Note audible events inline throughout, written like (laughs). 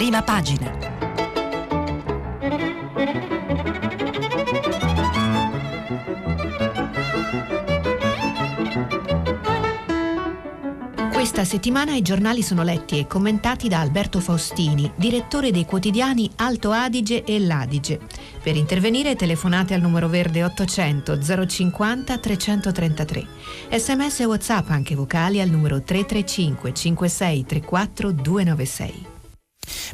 prima pagina. Questa settimana i giornali sono letti e commentati da Alberto Faustini, direttore dei quotidiani Alto Adige e L'Adige. Per intervenire telefonate al numero verde 800 050 333. Sms e WhatsApp anche vocali al numero 335 56 34 296.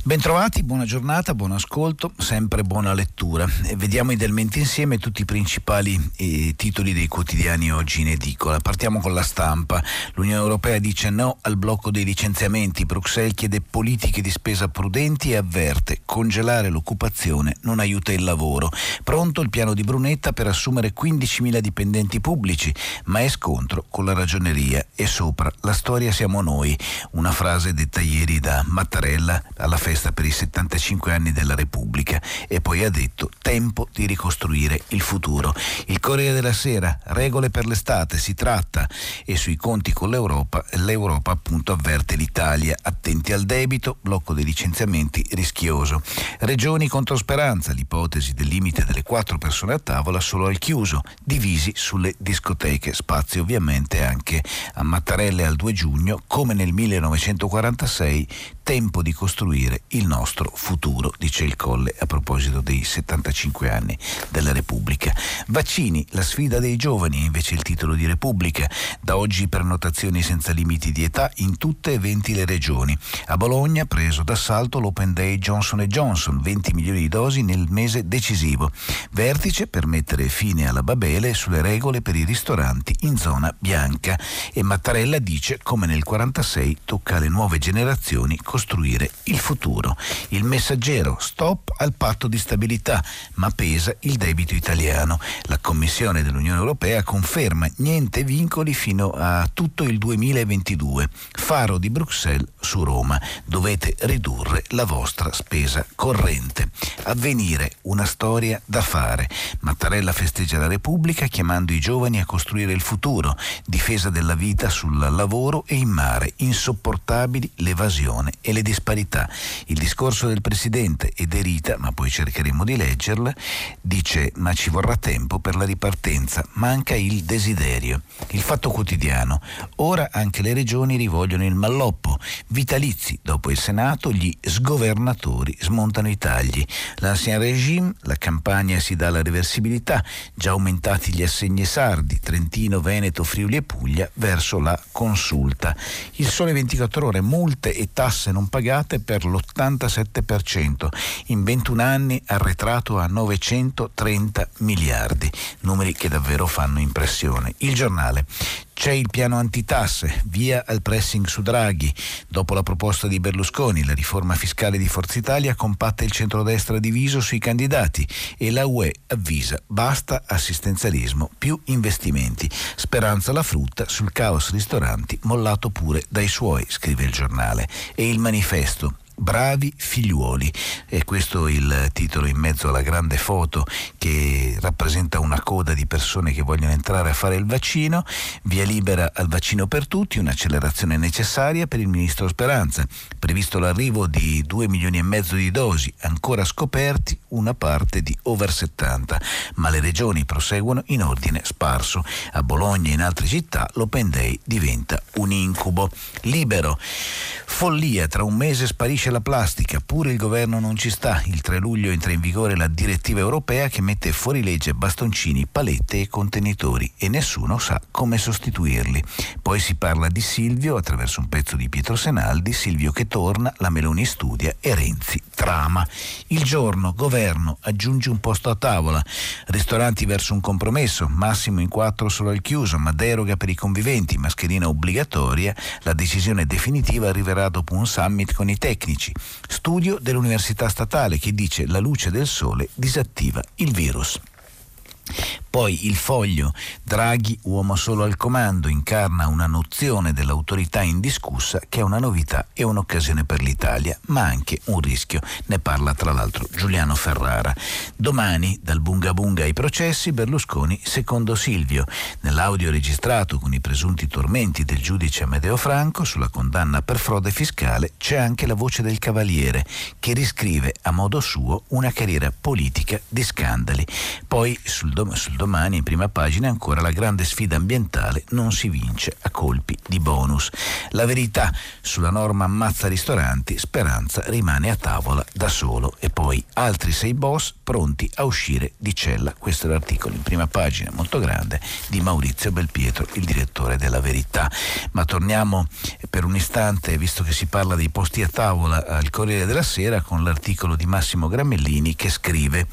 Bentrovati, buona giornata, buon ascolto, sempre buona lettura. Vediamo idealmente insieme tutti i principali eh, titoli dei quotidiani oggi in edicola. Partiamo con la stampa. L'Unione Europea dice no al blocco dei licenziamenti. Bruxelles chiede politiche di spesa prudenti e avverte congelare l'occupazione non aiuta il lavoro. Pronto il piano di Brunetta per assumere 15.000 dipendenti pubblici, ma è scontro con la ragioneria e sopra la storia siamo noi. Una frase detta ieri da Mattarella alla festa per i 75 anni della Repubblica e poi ha detto tempo di ricostruire il futuro. Il Corriere della Sera, regole per l'estate, si tratta e sui conti con l'Europa, l'Europa appunto avverte l'Italia, attenti al debito, blocco dei licenziamenti rischioso. Regioni contro speranza, l'ipotesi del limite delle quattro persone a tavola solo al chiuso, divisi sulle discoteche, spazio ovviamente anche a Mattarelle al 2 giugno, come nel 1946, tempo di costruire il nostro futuro, dice il Colle a proposito dei 75 anni della Repubblica. Vaccini, la sfida dei giovani, invece il titolo di Repubblica. Da oggi prenotazioni senza limiti di età in tutte e 20 le regioni. A Bologna preso d'assalto l'Open Day Johnson Johnson, 20 milioni di dosi nel mese decisivo. Vertice per mettere fine alla babele sulle regole per i ristoranti in zona bianca. E Mattarella dice come nel 46 tocca alle nuove generazioni costruire il futuro futuro. Il messaggero, stop al patto di stabilità, ma pesa il debito italiano. La Commissione dell'Unione Europea conferma niente vincoli fino a tutto il 2022. Faro di Bruxelles su Roma. Dovete ridurre la vostra spesa corrente. Avvenire, una storia da fare. Mattarella festeggia la Repubblica chiamando i giovani a costruire il futuro. Difesa della vita sul lavoro e in mare. Insopportabili l'evasione e le disparità. Il discorso del Presidente è derita, ma poi cercheremo di leggerla, dice ma ci vorrà tempo per la ripartenza, manca il desiderio. Il fatto quotidiano, ora anche le regioni rivogliono il malloppo, vitalizi, dopo il Senato gli sgovernatori smontano i tagli. L'ancien regime, la campagna si dà la reversibilità, già aumentati gli assegni sardi, Trentino, Veneto, Friuli e Puglia verso la consulta. Il sole 24 ore, multe e tasse non pagate per l'80 77%, in 21 anni arretrato a 930 miliardi, numeri che davvero fanno impressione. Il giornale. C'è il piano antitasse, via al pressing su Draghi. Dopo la proposta di Berlusconi, la riforma fiscale di Forza Italia compatta il centrodestra diviso sui candidati e la UE avvisa basta assistenzialismo, più investimenti. Speranza la frutta sul caos ristoranti mollato pure dai suoi, scrive il giornale. E il manifesto Bravi figliuoli. E questo è il titolo in mezzo alla grande foto che rappresenta una coda di persone che vogliono entrare a fare il vaccino. Via libera al vaccino per tutti, un'accelerazione necessaria per il ministro Speranza. Previsto l'arrivo di 2 milioni e mezzo di dosi, ancora scoperti una parte di over 70, ma le regioni proseguono in ordine sparso. A Bologna e in altre città l'Open Day diventa un incubo. Libero. Follia, tra un mese sparisce abolisce la plastica, pure il governo non ci sta. Il 3 luglio entra in vigore la direttiva europea che mette fuori legge bastoncini, palette e contenitori e nessuno sa come sostituirli. Poi si parla di Silvio attraverso un pezzo di Pietro Senaldi, Silvio che torna, la Meloni studia e Renzi trama. Il giorno, governo, aggiunge un posto a tavola, ristoranti verso un compromesso, massimo in quattro solo al chiuso, ma deroga per i conviventi, mascherina obbligatoria, la decisione definitiva arriverà dopo un summit con i tecnici medici. Studio dell'Università Statale che dice la luce del sole disattiva il virus. Poi il foglio, Draghi, uomo solo al comando, incarna una nozione dell'autorità indiscussa che è una novità e un'occasione per l'Italia, ma anche un rischio. Ne parla tra l'altro Giuliano Ferrara. Domani, dal Bunga Bunga ai processi, Berlusconi secondo Silvio. Nell'audio registrato con i presunti tormenti del giudice Amedeo Franco sulla condanna per frode fiscale c'è anche la voce del Cavaliere, che riscrive a modo suo una carriera politica di scandali. Poi sul, dom- sul domani in prima pagina ancora la grande sfida ambientale non si vince a colpi di bonus. La verità sulla norma ammazza ristoranti, Speranza rimane a tavola da solo e poi altri sei boss pronti a uscire di cella. Questo è l'articolo in prima pagina molto grande di Maurizio Belpietro, il direttore della Verità. Ma torniamo per un istante, visto che si parla dei posti a tavola al Corriere della Sera, con l'articolo di Massimo Gramellini che scrive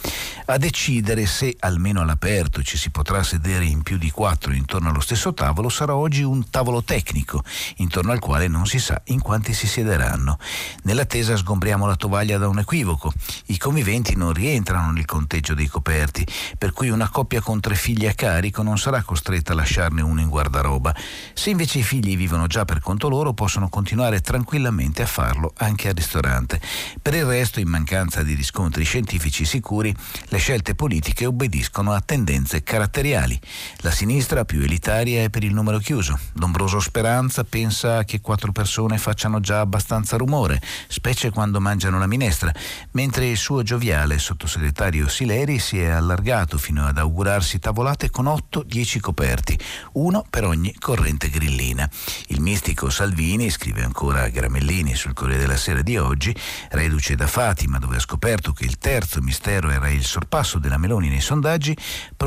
a decidere se almeno all'aperto ci si potrà sedere in più di quattro intorno allo stesso tavolo, sarà oggi un tavolo tecnico, intorno al quale non si sa in quanti si siederanno. Nell'attesa sgombriamo la tovaglia da un equivoco. I conviventi non rientrano nel conteggio dei coperti, per cui una coppia con tre figli a carico non sarà costretta a lasciarne uno in guardaroba. Se invece i figli vivono già per conto loro, possono continuare tranquillamente a farlo anche al ristorante. Per il resto, in mancanza di riscontri scientifici sicuri, le scelte politiche obbediscono a tendenze tendenze caratteriali. La sinistra più elitaria è per il numero chiuso. Lombroso Speranza pensa che quattro persone facciano già abbastanza rumore, specie quando mangiano la minestra, mentre il suo gioviale sottosegretario Sileri si è allargato fino ad augurarsi tavolate con 8-10 coperti, uno per ogni corrente grillina. Il mistico Salvini, scrive ancora Gramellini sul Corriere della Sera di oggi, reduce da Fatima dove ha scoperto che il terzo mistero era il sorpasso della Meloni nei sondaggi,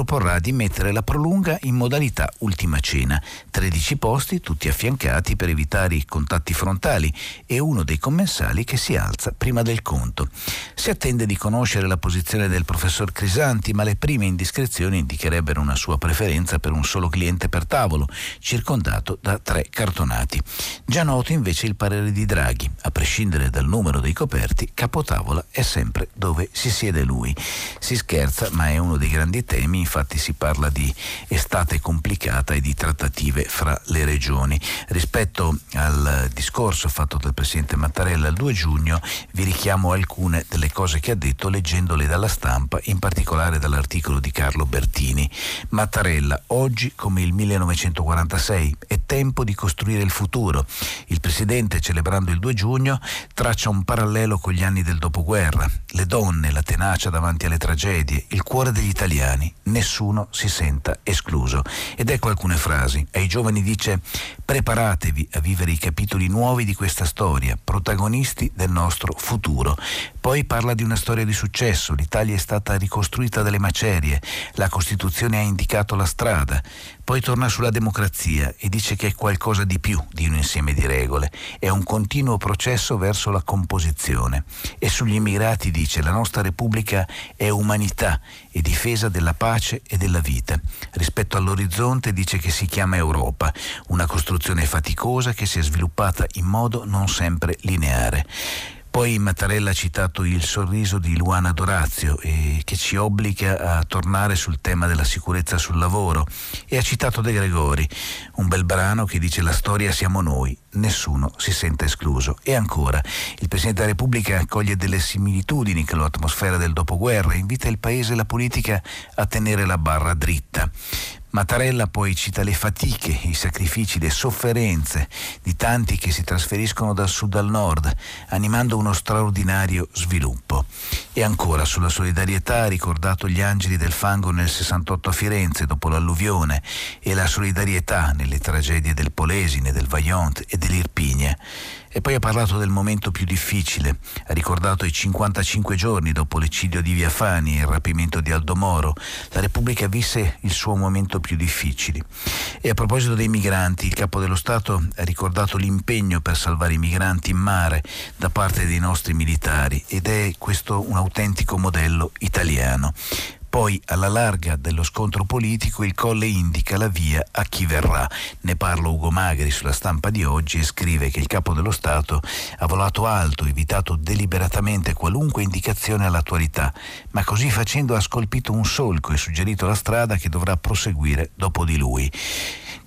proporrà di mettere la prolunga in modalità ultima cena, 13 posti tutti affiancati per evitare i contatti frontali e uno dei commensali che si alza prima del conto. Si attende di conoscere la posizione del professor Crisanti, ma le prime indiscrezioni indicherebbero una sua preferenza per un solo cliente per tavolo, circondato da tre cartonati. Già noto invece il parere di Draghi, a prescindere dal numero dei coperti, capotavola è sempre dove si siede lui. Si scherza, ma è uno dei grandi temi infatti si parla di estate complicata e di trattative fra le regioni. Rispetto al discorso fatto dal Presidente Mattarella il 2 giugno vi richiamo alcune delle cose che ha detto leggendole dalla stampa, in particolare dall'articolo di Carlo Bertini. Mattarella, oggi come il 1946, è tempo di costruire il futuro. Il Presidente, celebrando il 2 giugno, traccia un parallelo con gli anni del dopoguerra, le donne, la tenacia davanti alle tragedie, il cuore degli italiani nessuno si senta escluso. Ed ecco alcune frasi. Ai giovani dice preparatevi a vivere i capitoli nuovi di questa storia, protagonisti del nostro futuro. Poi parla di una storia di successo, l'Italia è stata ricostruita dalle macerie, la Costituzione ha indicato la strada, poi torna sulla democrazia e dice che è qualcosa di più di un insieme di regole, è un continuo processo verso la composizione. E sugli immigrati dice la nostra Repubblica è umanità e difesa della pace e della vita. Rispetto all'orizzonte dice che si chiama Europa, una costruzione faticosa che si è sviluppata in modo non sempre lineare. Poi Mattarella ha citato il sorriso di Luana Dorazio eh, che ci obbliga a tornare sul tema della sicurezza sul lavoro e ha citato De Gregori, un bel brano che dice la storia siamo noi, nessuno si sente escluso. E ancora, il Presidente della Repubblica accoglie delle similitudini con l'atmosfera del dopoguerra e invita il Paese e la politica a tenere la barra dritta. Mattarella poi cita le fatiche, i sacrifici, le sofferenze di tanti che si trasferiscono dal sud al nord, animando uno straordinario sviluppo. E ancora sulla solidarietà ha ricordato gli angeli del fango nel 68 a Firenze dopo l'alluvione e la solidarietà nelle tragedie del Polesine, del Vaillant e dell'Irpinia. E poi ha parlato del momento più difficile, ha ricordato i 55 giorni dopo l'eccidio di Via Fani e il rapimento di Aldo Moro. La Repubblica visse il suo momento più difficile. E a proposito dei migranti, il Capo dello Stato ha ricordato l'impegno per salvare i migranti in mare da parte dei nostri militari ed è questo un autentico modello italiano. Poi, alla larga dello scontro politico, il Colle indica la via a chi verrà. Ne parla Ugo Magri sulla stampa di oggi e scrive che il capo dello Stato ha volato alto, evitato deliberatamente qualunque indicazione all'attualità, ma così facendo ha scolpito un solco e suggerito la strada che dovrà proseguire dopo di lui.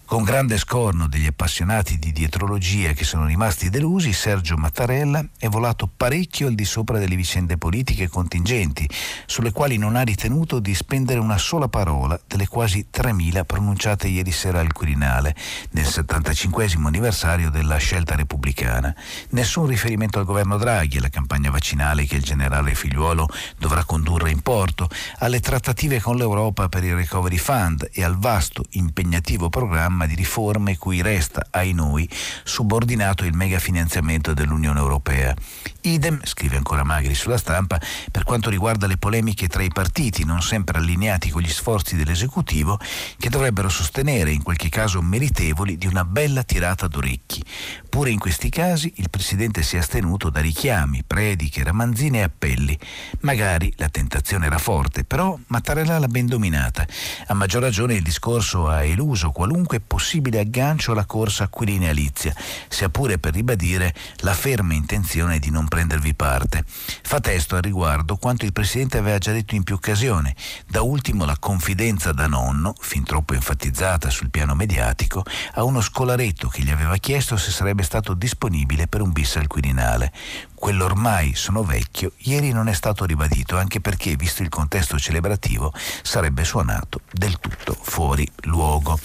Con grande scorno degli appassionati di dietrologia che sono rimasti delusi, Sergio Mattarella è volato parecchio al di sopra delle vicende politiche contingenti, sulle quali non ha ritenuto di spendere una sola parola delle quasi 3.000 pronunciate ieri sera al Quirinale, nel 75 anniversario della scelta repubblicana. Nessun riferimento al governo Draghi, alla campagna vaccinale che il generale Figliuolo dovrà condurre in porto, alle trattative con l'Europa per il Recovery Fund e al vasto, impegnativo programma programma di riforme cui resta, ai noi, subordinato il megafinanziamento dell'Unione Europea. Idem, scrive ancora Magri sulla stampa, per quanto riguarda le polemiche tra i partiti non sempre allineati con gli sforzi dell'esecutivo che dovrebbero sostenere, in qualche caso meritevoli, di una bella tirata d'orecchi. Pure in questi casi il Presidente si è astenuto da richiami, prediche, ramanzine e appelli. Magari la tentazione era forte, però Mattarella l'ha ben dominata. A maggior ragione il discorso ha eluso qualunque possibile aggancio alla corsa quirinalizia, sia pure per ribadire la ferma intenzione di non prendervi parte. Fa testo al riguardo quanto il Presidente aveva già detto in più occasioni, da ultimo la confidenza da nonno, fin troppo enfatizzata sul piano mediatico, a uno scolaretto che gli aveva chiesto se sarebbe stato disponibile per un bis al Quirinale quello ormai sono vecchio, ieri non è stato ribadito anche perché, visto il contesto celebrativo, sarebbe suonato del tutto fuori luogo.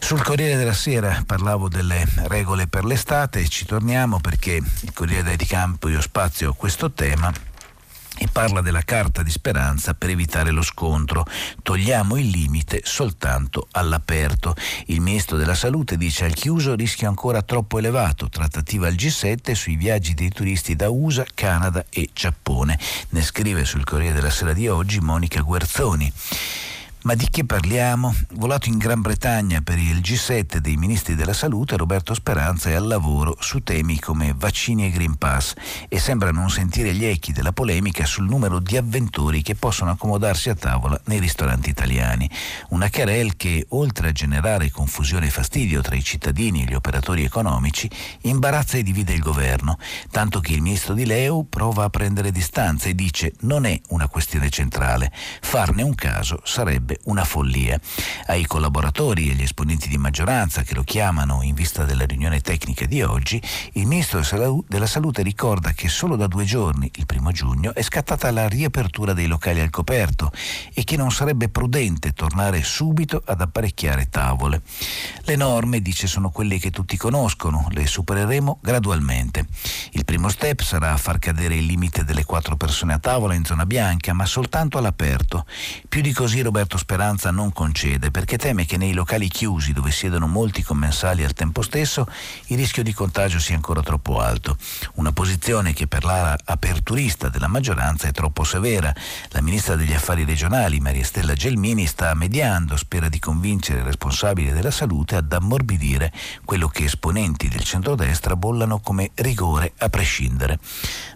Sul Corriere della Sera parlavo delle regole per l'estate ci torniamo perché il Corriere dei Campo io spazio a questo tema e parla della carta di speranza per evitare lo scontro. Togliamo il limite soltanto all'aperto. Il ministro della Salute dice al chiuso rischio ancora troppo elevato, trattativa al G7 sui viaggi dei turisti da USA, Canada e Giappone. Ne scrive sul Corriere della Sera di oggi Monica Guerzoni. Ma di che parliamo? Volato in Gran Bretagna per il G7 dei ministri della salute, Roberto Speranza è al lavoro su temi come vaccini e Green Pass e sembra non sentire gli echi della polemica sul numero di avventori che possono accomodarsi a tavola nei ristoranti italiani. Una querel che, oltre a generare confusione e fastidio tra i cittadini e gli operatori economici, imbarazza e divide il governo, tanto che il ministro di Leo prova a prendere distanza e dice non è una questione centrale, farne un caso sarebbe sarebbe una follia. Ai collaboratori e agli esponenti di maggioranza che lo chiamano in vista della riunione tecnica di oggi, il Ministro della Salute ricorda che solo da due giorni, il primo giugno, è scattata la riapertura dei locali al coperto e che non sarebbe prudente tornare subito ad apparecchiare tavole. Le norme, dice, sono quelle che tutti conoscono, le supereremo gradualmente. Il primo step sarà far cadere il limite delle quattro persone a tavola in zona bianca, ma soltanto all'aperto. Più di così Roberto Speranza non concede perché teme che nei locali chiusi dove siedono molti commensali al tempo stesso il rischio di contagio sia ancora troppo alto. Una posizione che per l'ara aperturista della maggioranza è troppo severa. La ministra degli affari regionali Maria Stella Gelmini sta mediando, spera di convincere il responsabile della salute ad ammorbidire quello che esponenti del centrodestra bollano come rigore a prescindere.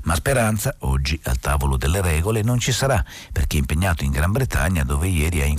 Ma Speranza oggi al tavolo delle regole non ci sarà perché è impegnato in Gran Bretagna dove ieri ha incontrato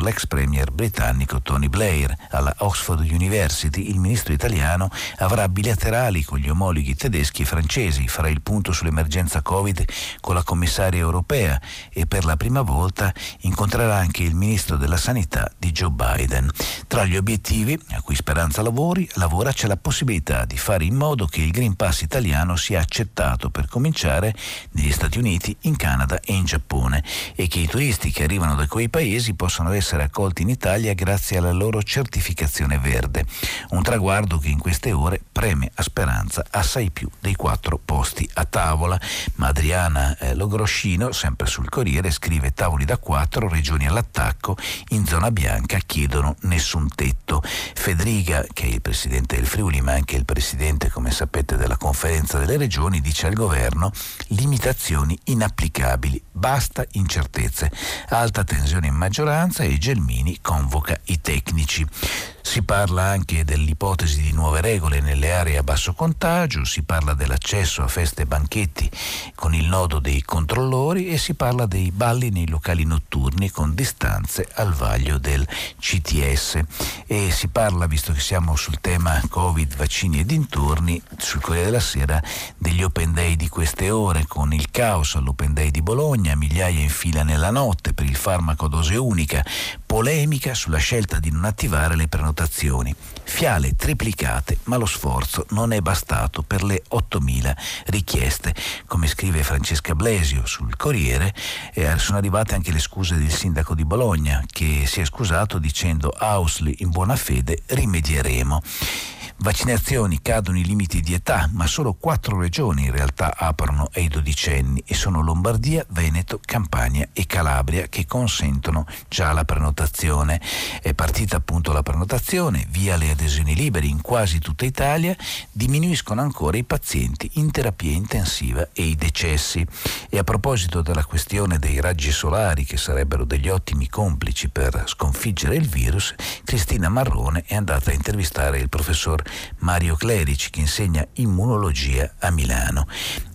l'ex premier britannico Tony Blair. Alla Oxford University il ministro italiano avrà bilaterali con gli omologhi tedeschi e francesi, farà il punto sull'emergenza Covid con la commissaria europea e per la prima volta incontrerà anche il ministro della sanità di Joe Biden. Tra gli obiettivi a cui Speranza lavori, lavora c'è la possibilità di fare in modo che il Green Pass italiano sia accettato per cominciare negli Stati Uniti, in Canada e in Giappone e che i turisti che arrivano da quei paesi possono essere accolti in Italia grazie alla loro certificazione verde, un traguardo che in queste ore preme a Speranza assai più dei quattro posti a tavola. Ma Adriana eh, Logroscino, sempre sul Corriere, scrive tavoli da quattro, regioni all'attacco, in zona bianca chiedono nessun tetto. Federica, che è il presidente del Friuli, ma anche il presidente, come sapete, della conferenza delle regioni, dice al governo limitazioni inapplicabili, basta incertezze, alta tensione in maggioranza e Gelmini convoca i tecnici. Si parla anche dell'ipotesi di nuove regole nelle aree a basso contagio, si parla dell'accesso a feste e banchetti con il nodo dei controllori e si parla dei balli nei locali notturni con distanze al vaglio del CTS. E si parla, visto che siamo sul tema Covid, vaccini e dintorni, sul Corriere della Sera degli Open Day di queste ore con il caos all'Open Day di Bologna, migliaia in fila nella notte per il farmaco dose unica, polemica sulla scelta di non attivare le prenotazioni. Fiale triplicate, ma lo sforzo non è bastato per le 8.000 richieste. Come scrive Francesca Blesio sul Corriere, eh, sono arrivate anche le scuse del sindaco di Bologna, che si è scusato dicendo Ausli in buona fede rimedieremo. Vaccinazioni cadono i limiti di età, ma solo quattro regioni in realtà aprono ai dodicenni e sono Lombardia, Veneto, Campania e Calabria che consentono già la prenotazione. È partita appunto la prenotazione, via le adesioni libere in quasi tutta Italia, diminuiscono ancora i pazienti in terapia intensiva e i decessi. E a proposito della questione dei raggi solari che sarebbero degli ottimi complici per sconfiggere il virus, Cristina Marrone è andata a intervistare il professor Mario Clerici che insegna immunologia a Milano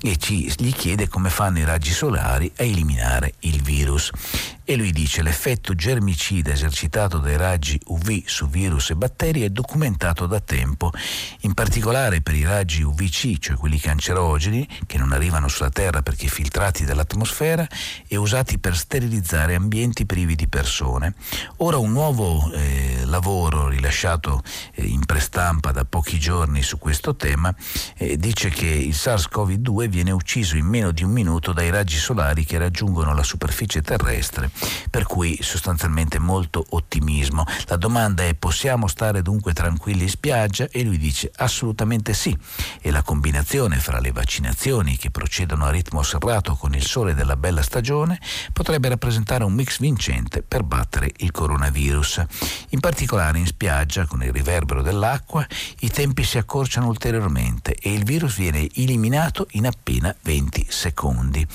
e ci, gli chiede come fanno i raggi solari a eliminare il virus e lui dice l'effetto germicida esercitato dai raggi UV su virus e batteri è documentato da tempo, in particolare per i raggi UVC, cioè quelli cancerogeni, che non arrivano sulla Terra perché filtrati dall'atmosfera e usati per sterilizzare ambienti privi di persone. Ora un nuovo eh, lavoro rilasciato eh, in prestampa da pochi giorni su questo tema eh, dice che il SARS-CoV-2 viene ucciso in meno di un minuto dai raggi solari che raggiungono la superficie terrestre per cui sostanzialmente molto ottimismo. La domanda è possiamo stare dunque tranquilli in spiaggia? E lui dice assolutamente sì. E la combinazione fra le vaccinazioni che procedono a ritmo serrato con il sole della bella stagione potrebbe rappresentare un mix vincente per battere il coronavirus. In particolare in spiaggia, con il riverbero dell'acqua, i tempi si accorciano ulteriormente e il virus viene eliminato in appena 20 secondi.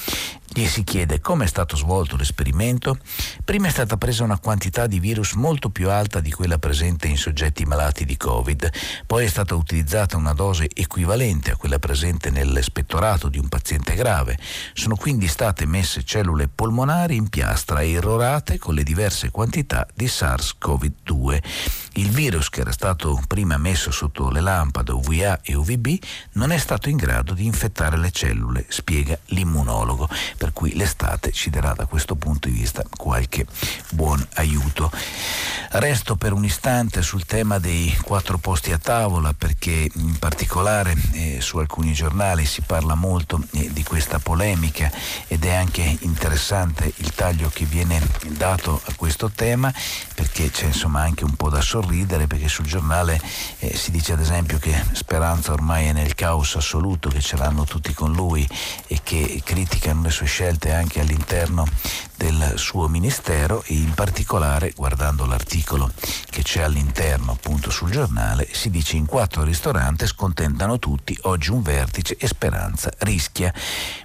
Gli si chiede come è stato svolto l'esperimento. Prima è stata presa una quantità di virus molto più alta di quella presente in soggetti malati di Covid, poi è stata utilizzata una dose equivalente a quella presente nell'espettorato di un paziente grave. Sono quindi state messe cellule polmonari in piastra e irrorate con le diverse quantità di SARS-CoV-2. Il virus che era stato prima messo sotto le lampade UVA e UVB non è stato in grado di infettare le cellule, spiega l'immunologo per cui l'estate ci darà da questo punto di vista qualche buon aiuto. Resto per un istante sul tema dei quattro posti a tavola perché in particolare eh, su alcuni giornali si parla molto eh, di questa polemica ed è anche interessante il taglio che viene dato a questo tema perché c'è insomma anche un po' da sorridere perché sul giornale eh, si dice ad esempio che Speranza ormai è nel caos assoluto, che ce l'hanno tutti con lui e che criticano le sue scelte anche all'interno del suo ministero e in particolare, guardando l'articolo che c'è all'interno appunto sul giornale, si dice in quattro ristoranti scontentano tutti, oggi un vertice e Speranza rischia.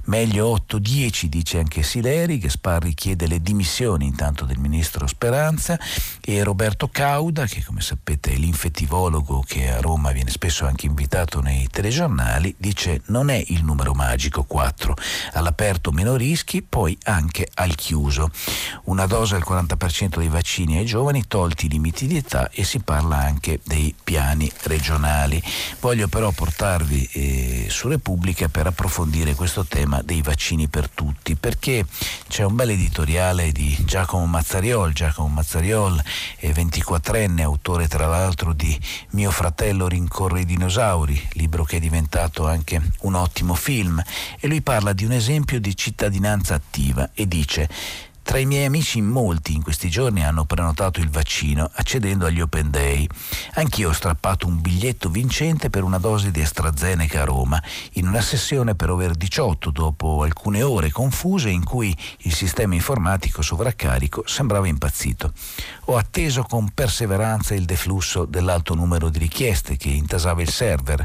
Meglio 8-10 dice anche Sileri, Gasparri chiede le dimissioni intanto del ministro Speranza e Roberto Cauda, che come sapete è l'infettivologo che a Roma viene spesso anche invitato nei telegiornali, dice non è il numero magico 4, all'aperto meno rischi, poi anche al chiuso. Una dose al 40% dei vaccini ai giovani, tolti i limiti di età e si parla anche dei piani regionali. Voglio però portarvi eh, su Repubblica per approfondire questo tema dei vaccini per tutti, perché c'è un bel editoriale di Giacomo Mazzariol, Giacomo Mazzariol è 24enne, autore tra l'altro di Mio fratello rincorre i dinosauri, libro che è diventato anche un ottimo film, e lui parla di un esempio di cittadinanza attiva e dice tra i miei amici molti in questi giorni hanno prenotato il vaccino accedendo agli Open Day. Anch'io ho strappato un biglietto vincente per una dose di AstraZeneca a Roma, in una sessione per over 18 dopo alcune ore confuse in cui il sistema informatico sovraccarico sembrava impazzito. Ho atteso con perseveranza il deflusso dell'alto numero di richieste che intasava il server.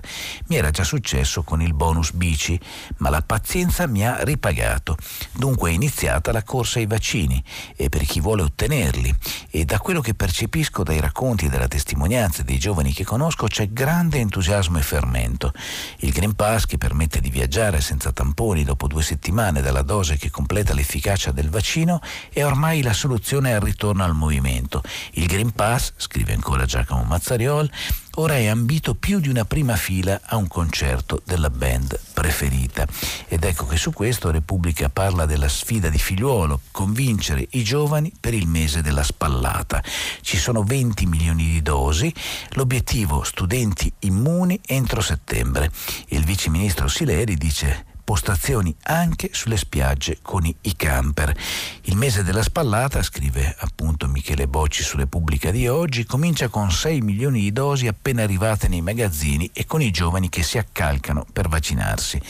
Mi era già successo con il bonus bici, ma la pazienza mi ha ripagato. Dunque è iniziata la corsa ai vaccini vaccini e per chi vuole ottenerli e da quello che percepisco dai racconti e dalle testimonianze dei giovani che conosco c'è grande entusiasmo e fermento. Il Green Pass che permette di viaggiare senza tamponi dopo due settimane dalla dose che completa l'efficacia del vaccino è ormai la soluzione al ritorno al movimento. Il Green Pass, scrive ancora Giacomo Mazzariol, ora è ambito più di una prima fila a un concerto della band preferita. Ed ecco che su questo Repubblica parla della sfida di figliuolo, convincere i giovani per il mese della spallata. Ci sono 20 milioni di dosi, l'obiettivo studenti immuni entro settembre. Il vice ministro Sileri dice postazioni anche sulle spiagge con i camper. Il mese della spallata, scrive appunto Michele Bocci su Repubblica di oggi, comincia con 6 milioni di dosi appena arrivate nei magazzini e con i giovani che si accalcano per vaccinarsi.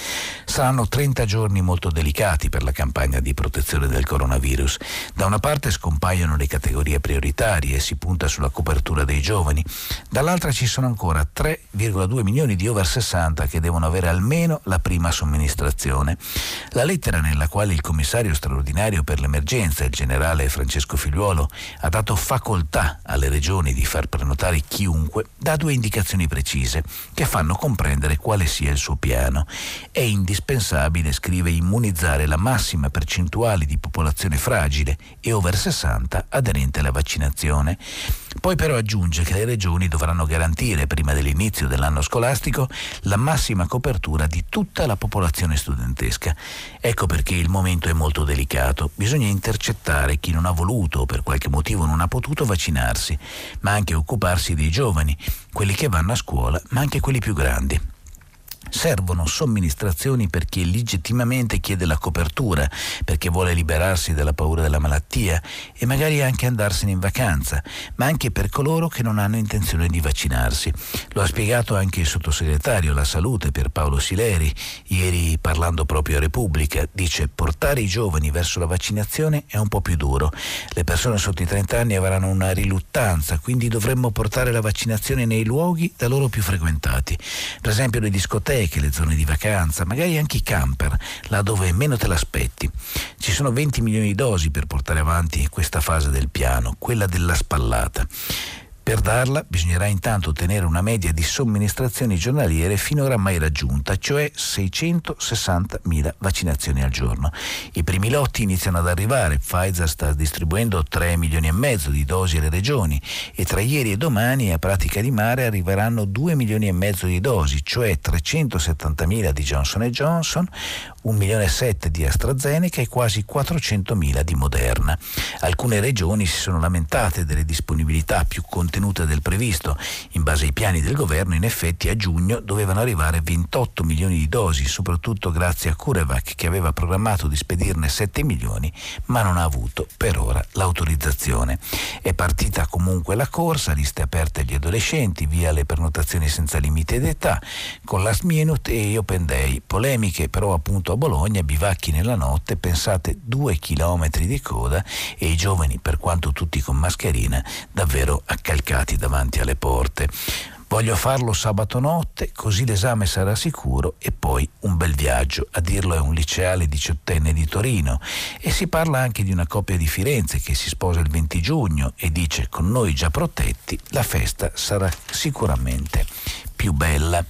Saranno 30 giorni molto delicati per la campagna di protezione del coronavirus. Da una parte scompaiono le categorie prioritarie e si punta sulla copertura dei giovani, dall'altra ci sono ancora 3,2 milioni di over 60 che devono avere almeno la prima somministrazione amministrazione. La lettera nella quale il commissario straordinario per l'emergenza, il generale Francesco Figliuolo, ha dato facoltà alle regioni di far prenotare chiunque, dà due indicazioni precise che fanno comprendere quale sia il suo piano. È indispensabile, scrive, immunizzare la massima percentuale di popolazione fragile e over 60 aderente alla vaccinazione. Poi però aggiunge che le regioni dovranno garantire prima dell'inizio dell'anno scolastico la massima copertura di tutta la popolazione studentesca. Ecco perché il momento è molto delicato. Bisogna intercettare chi non ha voluto o per qualche motivo non ha potuto vaccinarsi, ma anche occuparsi dei giovani, quelli che vanno a scuola, ma anche quelli più grandi. Servono somministrazioni per chi legittimamente chiede la copertura, perché vuole liberarsi dalla paura della malattia e magari anche andarsene in vacanza, ma anche per coloro che non hanno intenzione di vaccinarsi. Lo ha spiegato anche il sottosegretario alla salute per Paolo Sileri, ieri parlando proprio a Repubblica. Dice portare i giovani verso la vaccinazione è un po' più duro. Le persone sotto i 30 anni avranno una riluttanza, quindi dovremmo portare la vaccinazione nei luoghi da loro più frequentati. Per esempio le discoteche discoteche, le zone di vacanza, magari anche i camper, là dove meno te l'aspetti. Ci sono 20 milioni di dosi per portare avanti questa fase del piano, quella della spallata. Per darla bisognerà intanto ottenere una media di somministrazioni giornaliere finora mai raggiunta, cioè 660.000 vaccinazioni al giorno. I primi lotti iniziano ad arrivare, Pfizer sta distribuendo 3 milioni e mezzo di dosi alle regioni e tra ieri e domani a pratica di mare arriveranno 2 milioni e mezzo di dosi, cioè 370.000 di Johnson Johnson, 1 milione e 7 di AstraZeneca e quasi 400.000 di Moderna. Alcune regioni si sono lamentate delle disponibilità più contenute del previsto. In base ai piani del governo, in effetti a giugno dovevano arrivare 28 milioni di dosi, soprattutto grazie a CureVac che aveva programmato di spedirne 7 milioni, ma non ha avuto per ora l'autorizzazione. È partita comunque la corsa, liste aperte agli adolescenti, via le prenotazioni senza limite d'età, con last minute e open day, polemiche però appunto a Bologna, bivacchi nella notte, pensate due chilometri di coda e i giovani, per quanto tutti con mascherina, davvero accalcati davanti alle porte. Voglio farlo sabato notte, così l'esame sarà sicuro e poi un bel viaggio. A dirlo è un liceale diciottenne di Torino. E si parla anche di una coppia di Firenze che si sposa il 20 giugno e dice con noi già protetti la festa sarà sicuramente più bella.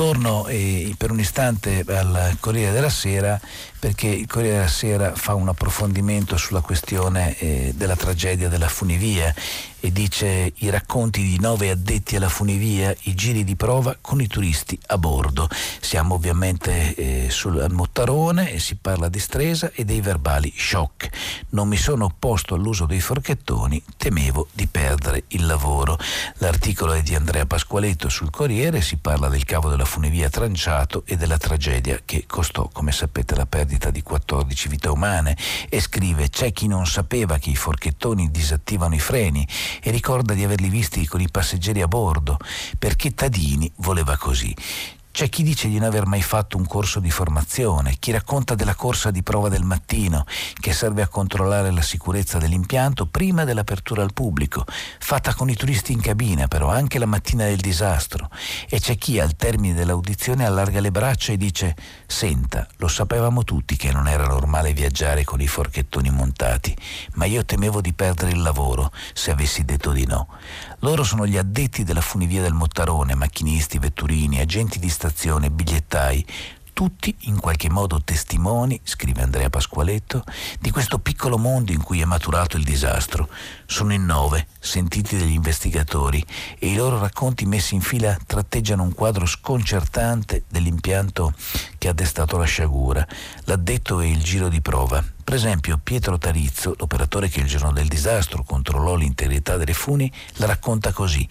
Torno eh, per un istante al Corriere della Sera perché il Corriere della Sera fa un approfondimento sulla questione eh, della tragedia della funivia e dice i racconti di nove addetti alla funivia, i giri di prova con i turisti a bordo. Siamo ovviamente eh, sul Mottarone e si parla di Stresa e dei verbali shock. Non mi sono opposto all'uso dei forchettoni, temevo di perdere il lavoro. L'articolo è di Andrea Pasqualetto sul Corriere, si parla del cavo della funivia tranciato e della tragedia che costò, come sapete, la perdita di 14 vite umane e scrive c'è chi non sapeva che i forchettoni disattivano i freni e ricorda di averli visti con i passeggeri a bordo, perché Tadini voleva così. C'è chi dice di non aver mai fatto un corso di formazione, chi racconta della corsa di prova del mattino che serve a controllare la sicurezza dell'impianto prima dell'apertura al pubblico, fatta con i turisti in cabina però anche la mattina del disastro. E c'è chi al termine dell'audizione allarga le braccia e dice Senta, lo sapevamo tutti che non era normale viaggiare con i forchettoni montati, ma io temevo di perdere il lavoro se avessi detto di no. Loro sono gli addetti della funivia del Mottarone, macchinisti, vetturini, agenti di stazione, bigliettai, tutti in qualche modo testimoni, scrive Andrea Pasqualetto, di questo piccolo mondo in cui è maturato il disastro. Sono in nove, sentiti dagli investigatori, e i loro racconti messi in fila tratteggiano un quadro sconcertante dell'impianto che ha destato la sciagura, l'addetto e il giro di prova. Per esempio, Pietro Tarizzo, l'operatore che il giorno del disastro controllò l'integrità delle funi, la racconta così.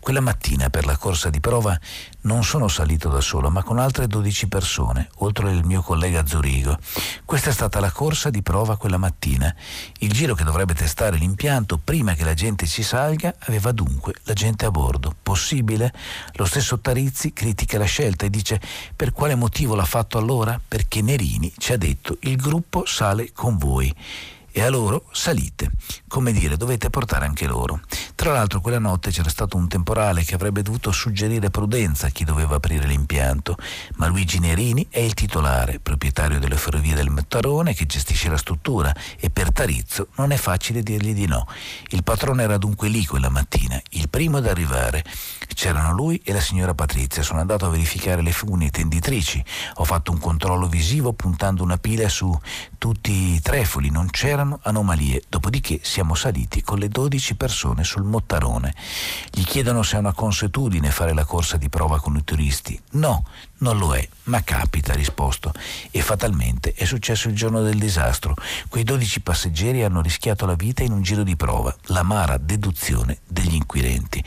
Quella mattina per la corsa di prova non sono salito da solo, ma con altre 12 persone, oltre il mio collega Zurigo. Questa è stata la corsa di prova quella mattina. Il giro che dovrebbe testare l'impianto prima che la gente ci salga aveva dunque la gente a bordo. Possibile? Lo stesso Tarizzi critica la scelta e dice per quale motivo l'ha fatto allora? Perché Nerini ci ha detto il gruppo sale con voi e a loro salite. Come dire, dovete portare anche loro. Tra l'altro quella notte c'era stato un temporale che avrebbe dovuto suggerire prudenza a chi doveva aprire l'impianto, ma Luigi Nerini è il titolare, proprietario delle ferrovie del Mettarone che gestisce la struttura e per Tarizzo non è facile dirgli di no. Il patrone era dunque lì quella mattina, il primo ad arrivare. C'erano lui e la signora Patrizia. Sono andato a verificare le funi tenditrici. Ho fatto un controllo visivo puntando una pila su tutti i trefoli. Non c'erano anomalie. Dopodiché siamo saliti con le 12 persone sul Mottarone. Gli chiedono se è una consuetudine fare la corsa di prova con i turisti. No, non lo è, ma capita, ha risposto. E fatalmente è successo il giorno del disastro. Quei 12 passeggeri hanno rischiato la vita in un giro di prova. L'amara deduzione degli inquirenti.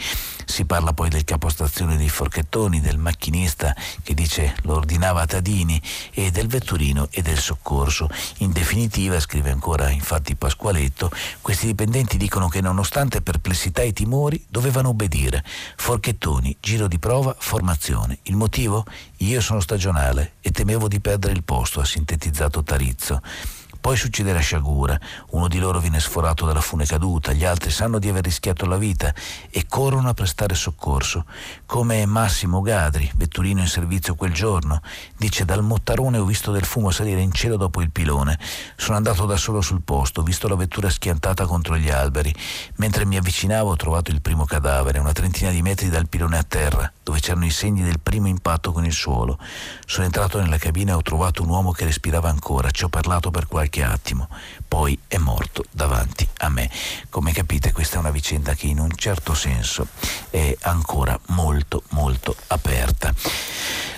Si parla poi del capostazione dei forchettoni, del macchinista che dice lo ordinava Tadini e del vetturino e del soccorso. In definitiva, scrive ancora infatti Pasqualetto, questi dipendenti dicono che nonostante perplessità e timori dovevano obbedire. Forchettoni, giro di prova, formazione. Il motivo? Io sono stagionale e temevo di perdere il posto, ha sintetizzato Tarizzo. Poi succede la sciagura, uno di loro viene sforato dalla fune caduta, gli altri sanno di aver rischiato la vita e corrono a prestare soccorso, come Massimo Gadri, vetturino in servizio quel giorno, dice dal Mottarone ho visto del fumo salire in cielo dopo il pilone, sono andato da solo sul posto, ho visto la vettura schiantata contro gli alberi, mentre mi avvicinavo ho trovato il primo cadavere, una trentina di metri dal pilone a terra, dove c'erano i segni del primo impatto con il suolo. Sono entrato nella cabina e ho trovato un uomo che respirava ancora, ci ho parlato per qualche qualche attimo, poi è morto davanti a me. Come capite questa è una vicenda che in un certo senso è ancora molto molto aperta.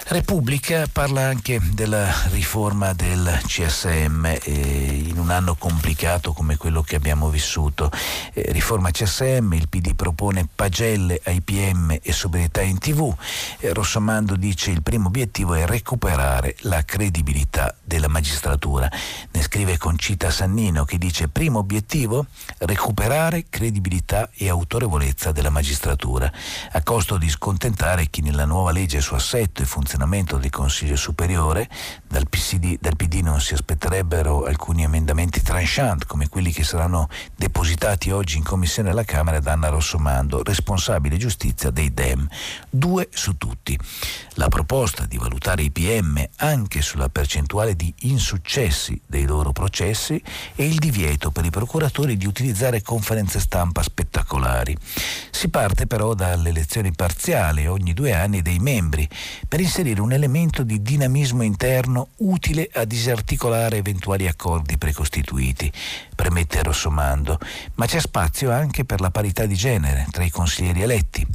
Repubblica parla anche della riforma del CSM eh, in un anno complicato come quello che abbiamo vissuto. Eh, riforma CSM, il PD propone pagelle ai PM e sobrietà in tv. Eh, Rossomando dice il primo obiettivo è recuperare la credibilità della magistratura. Ne scrive Concita Sannino che dice primo obiettivo recuperare credibilità e autorevolezza della magistratura, a costo di scontentare chi nella nuova legge su assetto e funzionamento funzionamento del Consiglio Superiore, dal, PCD, dal PD non si aspetterebbero alcuni emendamenti tranchant come quelli che saranno depositati oggi in Commissione alla Camera da Anna Rossomando, responsabile giustizia dei DEM. Due su tutti. La proposta di valutare i PM anche sulla percentuale di insuccessi dei loro processi e il divieto per i procuratori di utilizzare conferenze stampa spettacolari. Si parte però dall'elezione parziale ogni due anni dei membri per inserire inserire un elemento di dinamismo interno utile a disarticolare eventuali accordi precostituiti, premette Rossomando, ma c'è spazio anche per la parità di genere tra i consiglieri eletti.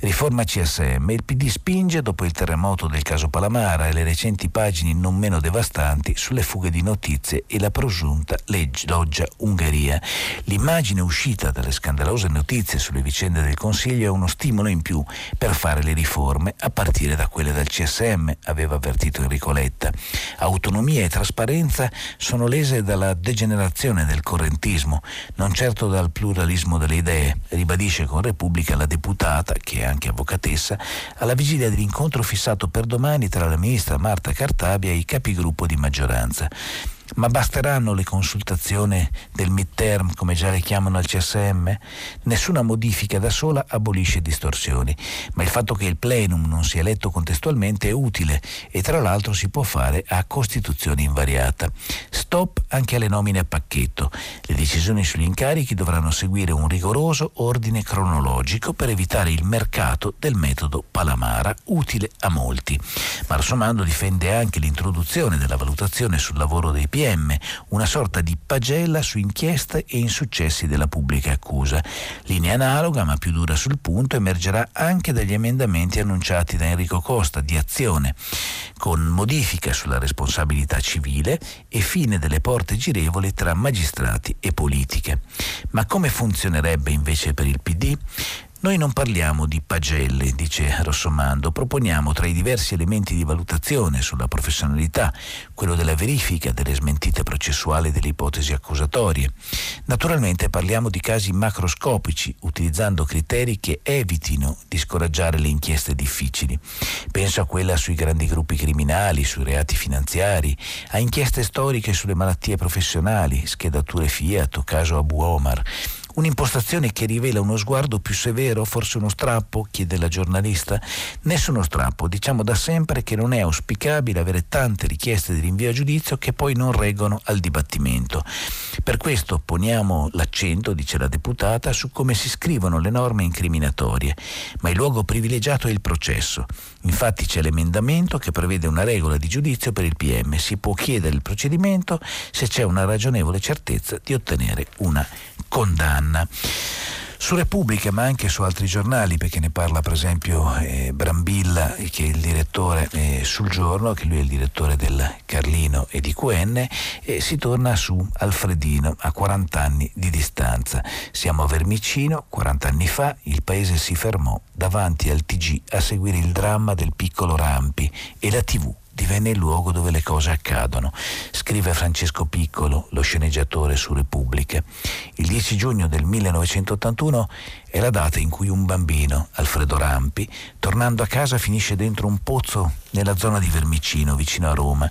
Riforma CSM, il PD spinge dopo il terremoto del caso Palamara e le recenti pagine non meno devastanti sulle fughe di notizie e la presunta legge loggia Ungheria. L'immagine uscita dalle scandalose notizie sulle vicende del Consiglio è uno stimolo in più per fare le riforme a partire da quelle del CSM aveva avvertito Enrico Letta. Autonomia e trasparenza sono lese dalla degenerazione del correntismo, non certo dal pluralismo delle idee, ribadisce con Repubblica la deputata, che è anche avvocatessa, alla vigilia dell'incontro fissato per domani tra la ministra Marta Cartabia e i capigruppo di maggioranza. Ma basteranno le consultazioni del midterm, come già le chiamano al CSM? Nessuna modifica da sola abolisce distorsioni, ma il fatto che il plenum non sia eletto contestualmente è utile e tra l'altro si può fare a Costituzione invariata. Stop anche alle nomine a pacchetto. Le decisioni sugli incarichi dovranno seguire un rigoroso ordine cronologico per evitare il mercato del metodo Palamara, utile a molti. Marsomando difende anche l'introduzione della valutazione sul lavoro dei PM PM, una sorta di pagella su inchieste e insuccessi della pubblica accusa. Linea analoga, ma più dura sul punto, emergerà anche dagli emendamenti annunciati da Enrico Costa di Azione, con modifica sulla responsabilità civile e fine delle porte girevoli tra magistrati e politiche. Ma come funzionerebbe invece per il PD? Noi non parliamo di pagelle, dice Rossomando, proponiamo tra i diversi elementi di valutazione sulla professionalità quello della verifica delle smentite processuali delle ipotesi accusatorie. Naturalmente parliamo di casi macroscopici, utilizzando criteri che evitino di scoraggiare le inchieste difficili. Penso a quella sui grandi gruppi criminali, sui reati finanziari, a inchieste storiche sulle malattie professionali, schedature Fiat o caso Abu Omar Un'impostazione che rivela uno sguardo più severo, forse uno strappo, chiede la giornalista. Nessuno strappo, diciamo da sempre che non è auspicabile avere tante richieste di rinvio a giudizio che poi non reggono al dibattimento. Per questo poniamo l'accento, dice la deputata, su come si scrivono le norme incriminatorie, ma il luogo privilegiato è il processo. Infatti c'è l'emendamento che prevede una regola di giudizio per il PM. Si può chiedere il procedimento se c'è una ragionevole certezza di ottenere una condanna. Su Repubblica ma anche su altri giornali, perché ne parla per esempio eh, Brambilla, che è il direttore eh, sul giorno, che lui è il direttore del Carlino e di QN, e si torna su Alfredino a 40 anni di distanza. Siamo a Vermicino, 40 anni fa il paese si fermò davanti al TG a seguire il dramma del piccolo Rampi e la TV divenne il luogo dove le cose accadono, scrive Francesco Piccolo, lo sceneggiatore su Repubblica. Il 10 giugno del 1981 è la data in cui un bambino, Alfredo Rampi, tornando a casa finisce dentro un pozzo nella zona di Vermicino, vicino a Roma.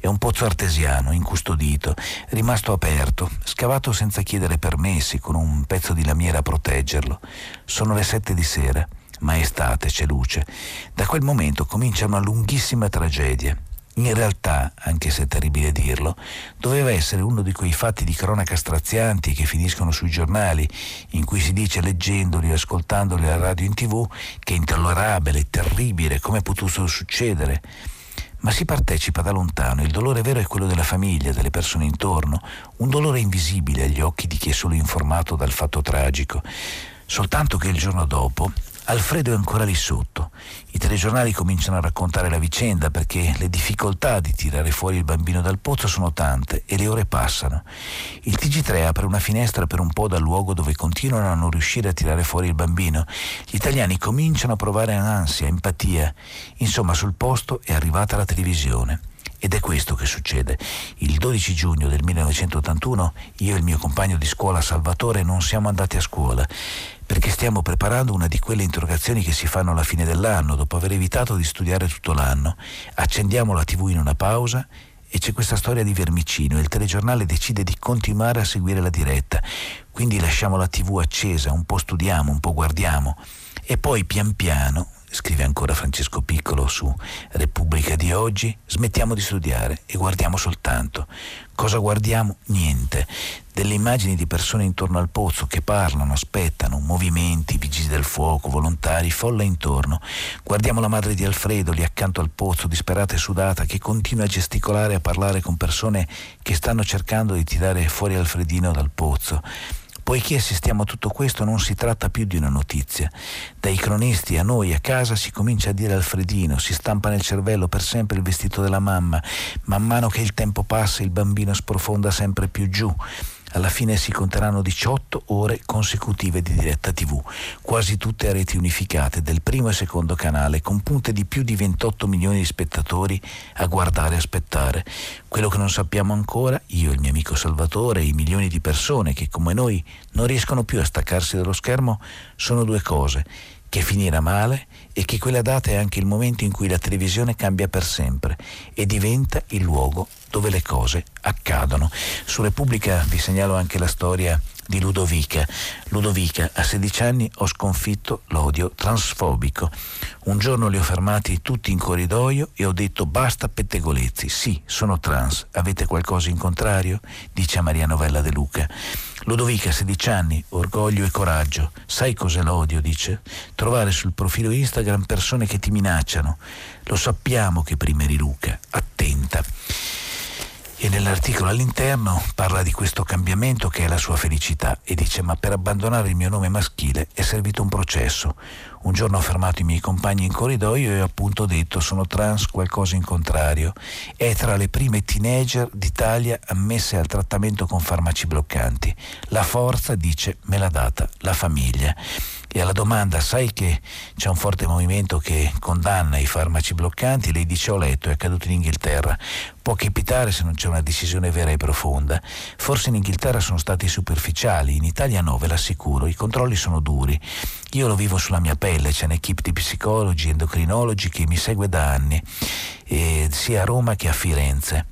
È un pozzo artesiano, incustodito, rimasto aperto, scavato senza chiedere permessi, con un pezzo di lamiera a proteggerlo. Sono le sette di sera ma estate, c'è luce. Da quel momento comincia una lunghissima tragedia. In realtà, anche se è terribile dirlo, doveva essere uno di quei fatti di cronaca strazianti che finiscono sui giornali, in cui si dice leggendoli e ascoltandoli alla radio in tv che è intollerabile, terribile, come è potuto succedere. Ma si partecipa da lontano, il dolore vero è quello della famiglia, delle persone intorno, un dolore invisibile agli occhi di chi è solo informato dal fatto tragico. Soltanto che il giorno dopo Alfredo è ancora lì sotto. I telegiornali cominciano a raccontare la vicenda perché le difficoltà di tirare fuori il bambino dal pozzo sono tante e le ore passano. Il TG3 apre una finestra per un po' dal luogo dove continuano a non riuscire a tirare fuori il bambino. Gli italiani cominciano a provare ansia, empatia. Insomma, sul posto è arrivata la televisione. Ed è questo che succede. Il 12 giugno del 1981 io e il mio compagno di scuola Salvatore non siamo andati a scuola perché stiamo preparando una di quelle interrogazioni che si fanno alla fine dell'anno, dopo aver evitato di studiare tutto l'anno. Accendiamo la tv in una pausa e c'è questa storia di Vermicino e il telegiornale decide di continuare a seguire la diretta. Quindi lasciamo la tv accesa, un po' studiamo, un po' guardiamo e poi pian piano scrive ancora Francesco Piccolo su Repubblica di oggi, smettiamo di studiare e guardiamo soltanto. Cosa guardiamo? Niente. Delle immagini di persone intorno al pozzo che parlano, aspettano, movimenti, vigili del fuoco, volontari, folla intorno. Guardiamo la madre di Alfredo lì accanto al pozzo, disperata e sudata, che continua a gesticolare e a parlare con persone che stanno cercando di tirare fuori Alfredino dal pozzo. Poiché assistiamo a tutto questo non si tratta più di una notizia. Dai cronisti a noi a casa si comincia a dire Alfredino, si stampa nel cervello per sempre il vestito della mamma, man mano che il tempo passa il bambino sprofonda sempre più giù. Alla fine si conteranno 18 ore consecutive di diretta TV, quasi tutte a reti unificate del primo e secondo canale, con punte di più di 28 milioni di spettatori a guardare e aspettare. Quello che non sappiamo ancora, io, il mio amico Salvatore e i milioni di persone che come noi non riescono più a staccarsi dallo schermo, sono due cose che finirà male e che quella data è anche il momento in cui la televisione cambia per sempre e diventa il luogo dove le cose accadono. Su Repubblica vi segnalo anche la storia di Ludovica. Ludovica, a 16 anni ho sconfitto l'odio transfobico. Un giorno li ho fermati tutti in corridoio e ho detto basta pettegolezzi, sì, sono trans, avete qualcosa in contrario? dice a Maria Novella De Luca. Ludovica, 16 anni, orgoglio e coraggio. Sai cos'è l'odio? dice. Trovare sul profilo Instagram persone che ti minacciano. Lo sappiamo che prima eri Luca. Attenta e nell'articolo all'interno parla di questo cambiamento che è la sua felicità e dice ma per abbandonare il mio nome maschile è servito un processo. Un giorno ho fermato i miei compagni in corridoio e ho appunto detto sono trans qualcosa in contrario. È tra le prime teenager d'Italia ammesse al trattamento con farmaci bloccanti. La forza, dice, me l'ha data la famiglia. E alla domanda, sai che c'è un forte movimento che condanna i farmaci bloccanti? Lei dice, ho letto, è accaduto in Inghilterra. Può capitare se non c'è una decisione vera e profonda. Forse in Inghilterra sono stati superficiali, in Italia no, ve l'assicuro, i controlli sono duri. Io lo vivo sulla mia pelle, c'è un'equipe di psicologi, endocrinologi che mi segue da anni, eh, sia a Roma che a Firenze.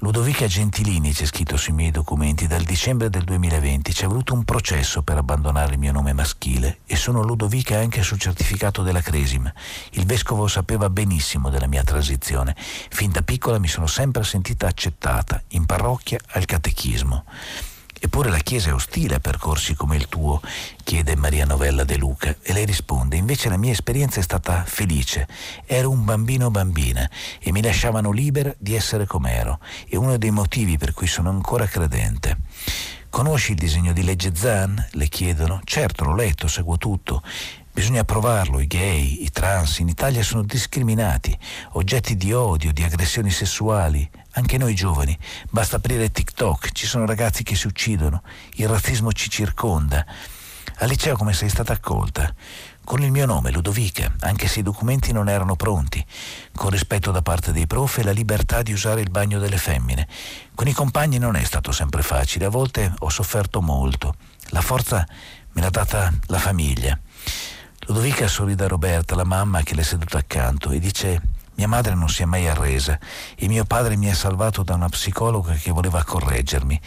Ludovica Gentilini, c'è scritto sui miei documenti, dal dicembre del 2020 ci è voluto un processo per abbandonare il mio nome maschile e sono Ludovica anche sul certificato della Cresim. Il vescovo sapeva benissimo della mia transizione. Fin da piccola mi sono sempre sentita accettata, in parrocchia al catechismo. Eppure la Chiesa è ostile a percorsi come il tuo, chiede Maria Novella De Luca e lei risponde, invece la mia esperienza è stata felice. Ero un bambino bambina e mi lasciavano libera di essere com'ero. È uno dei motivi per cui sono ancora credente. Conosci il disegno di legge Zan? Le chiedono. Certo, l'ho letto, seguo tutto. Bisogna provarlo, i gay, i trans in Italia sono discriminati, oggetti di odio, di aggressioni sessuali, anche noi giovani, basta aprire TikTok, ci sono ragazzi che si uccidono, il razzismo ci circonda. Al liceo come sei stata accolta? Con il mio nome, Ludovica, anche se i documenti non erano pronti, con rispetto da parte dei prof e la libertà di usare il bagno delle femmine. Con i compagni non è stato sempre facile, a volte ho sofferto molto. La forza me l'ha data la famiglia. Ludovica sorride a Roberta, la mamma che le è seduta accanto, e dice mia madre non si è mai arresa e mio padre mi ha salvato da una psicologa che voleva correggermi.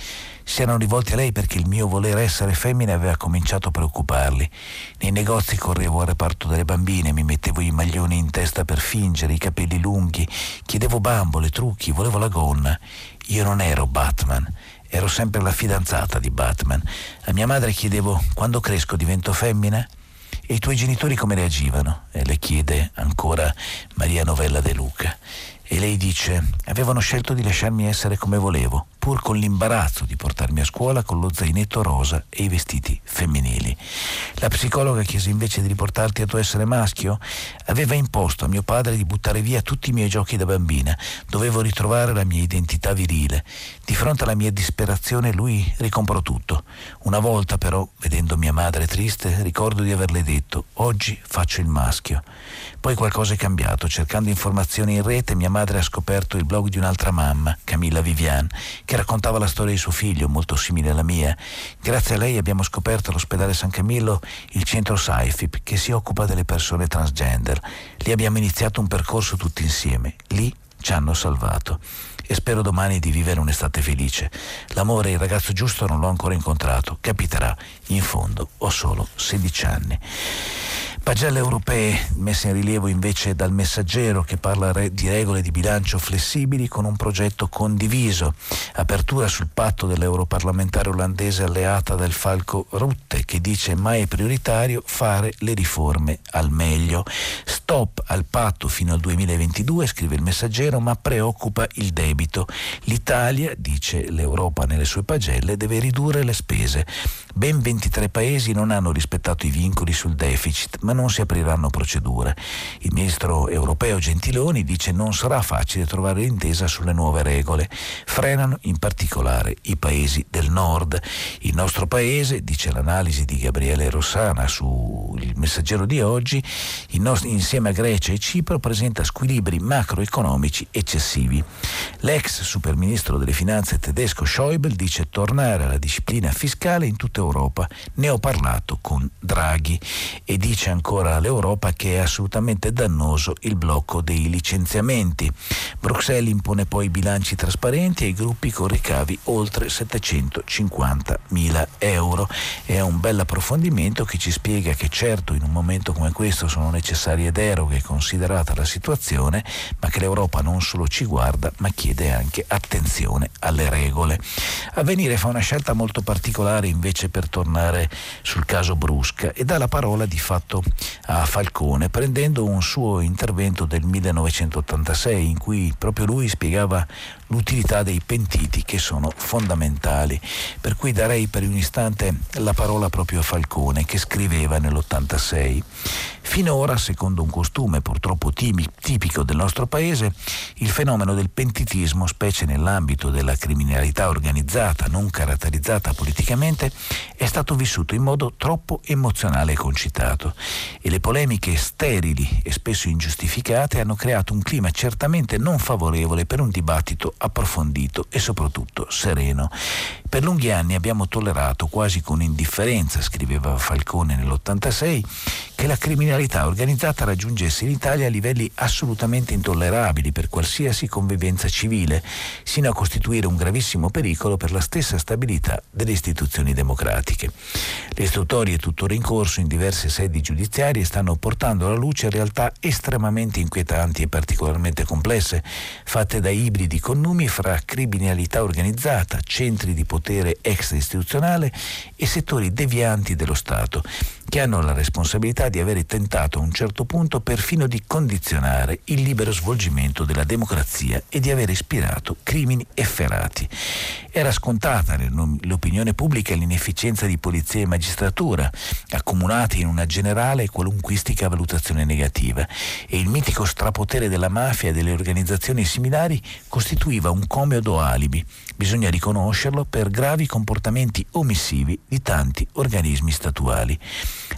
Si erano rivolti a lei perché il mio voler essere femmina aveva cominciato a preoccuparli. Nei negozi correvo al reparto delle bambine, mi mettevo i maglioni in testa per fingere, i capelli lunghi, chiedevo bambole, trucchi, volevo la gonna. Io non ero Batman, ero sempre la fidanzata di Batman. A mia madre chiedevo quando cresco divento femmina? E i tuoi genitori come reagivano? E le chiede ancora Maria Novella De Luca. E lei dice, avevano scelto di lasciarmi essere come volevo, pur con l'imbarazzo di portarmi a scuola con lo zainetto rosa e i vestiti femminili. La psicologa chiese invece di riportarti a tuo essere maschio? Aveva imposto a mio padre di buttare via tutti i miei giochi da bambina. Dovevo ritrovare la mia identità virile. Di fronte alla mia disperazione lui ricomprò tutto. Una volta però, vedendo mia madre triste, ricordo di averle detto, oggi faccio il maschio. Poi qualcosa è cambiato. Cercando informazioni in rete, mia madre ha scoperto il blog di un'altra mamma, Camilla Vivian, che raccontava la storia di suo figlio, molto simile alla mia. Grazie a lei abbiamo scoperto all'ospedale San Camillo il centro SAIFIP, che si occupa delle persone transgender. Lì abbiamo iniziato un percorso tutti insieme. Lì ci hanno salvato e spero domani di vivere un'estate felice. L'amore e il ragazzo giusto non l'ho ancora incontrato, capiterà. In fondo ho solo 16 anni. Pagelle europee messe in rilievo invece dal messaggero che parla di regole di bilancio flessibili con un progetto condiviso. Apertura sul patto dell'europarlamentare olandese alleata del Falco Rutte che dice mai è prioritario fare le riforme al meglio. Stop al patto fino al 2022, scrive il messaggero, ma preoccupa il debito. L'Italia, dice l'Europa nelle sue pagelle, deve ridurre le spese. Ben 23 paesi non hanno rispettato i vincoli sul deficit, ma non non si apriranno procedure. Il ministro europeo Gentiloni dice non sarà facile trovare l'intesa sulle nuove regole. Frenano in particolare i paesi del nord. Il nostro paese, dice l'analisi di Gabriele Rossana sul messaggero di oggi, nostro, insieme a Grecia e Cipro presenta squilibri macroeconomici eccessivi. L'ex superministro delle finanze tedesco Schäuble dice tornare alla disciplina fiscale in tutta Europa. Ne ho parlato con Draghi e dice ancora all'Europa che è assolutamente dannoso il blocco dei licenziamenti. Bruxelles impone poi bilanci trasparenti ai gruppi con ricavi oltre 750 mila euro. È un bel approfondimento che ci spiega che certo in un momento come questo sono necessarie deroghe considerata la situazione, ma che l'Europa non solo ci guarda ma chiede anche attenzione alle regole. Avvenire fa una scelta molto particolare invece per tornare sul caso Brusca e dà la parola di fatto a Falcone prendendo un suo intervento del 1986 in cui proprio lui spiegava l'utilità dei pentiti che sono fondamentali. Per cui darei per un istante la parola proprio a Falcone che scriveva nell'86. Finora, secondo un costume purtroppo tipico del nostro paese, il fenomeno del pentitismo, specie nell'ambito della criminalità organizzata non caratterizzata politicamente, è stato vissuto in modo troppo emozionale e concitato e le polemiche sterili e spesso ingiustificate hanno creato un clima certamente non favorevole per un dibattito approfondito e soprattutto sereno. Per lunghi anni abbiamo tollerato quasi con indifferenza, scriveva Falcone nell'86, che la criminalità organizzata raggiungesse in Italia livelli assolutamente intollerabili per qualsiasi convivenza civile, sino a costituire un gravissimo pericolo per la stessa stabilità delle istituzioni democratiche. Le istruttorie tuttora in corso in diverse sedi giudiziarie stanno portando alla luce realtà estremamente inquietanti e particolarmente complesse, fatte da ibridi connumi fra criminalità organizzata, centri di potere extra-istituzionale e settori devianti dello Stato, che hanno la responsabilità di avere tentato a un certo punto perfino di condizionare il libero svolgimento della democrazia e di aver ispirato crimini efferati. Era scontata nell'opinione pubblica l'inefficienza di polizia e magistratura, accomunati in una generale e qualunquistica valutazione negativa, e il mitico strapotere della mafia e delle organizzazioni similari costituiva un comodo alibi, bisogna riconoscerlo, per gravi comportamenti omissivi di tanti organismi statuali.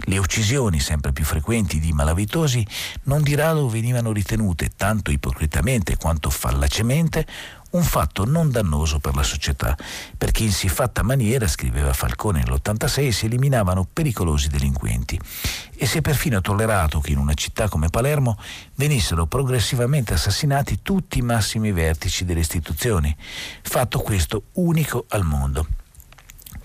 Le uccisioni sempre più frequenti di malavitosi non di rado venivano ritenute tanto ipocritamente quanto fallacemente un fatto non dannoso per la società, perché in siffatta maniera, scriveva Falcone nell'86, si eliminavano pericolosi delinquenti e si è perfino tollerato che in una città come Palermo venissero progressivamente assassinati tutti i massimi vertici delle istituzioni, fatto questo unico al mondo.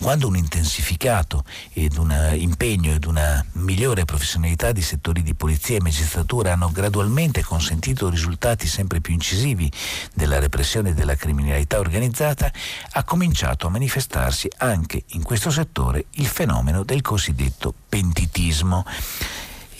Quando un intensificato ed un impegno ed una migliore professionalità di settori di polizia e magistratura hanno gradualmente consentito risultati sempre più incisivi della repressione della criminalità organizzata, ha cominciato a manifestarsi anche in questo settore il fenomeno del cosiddetto pentitismo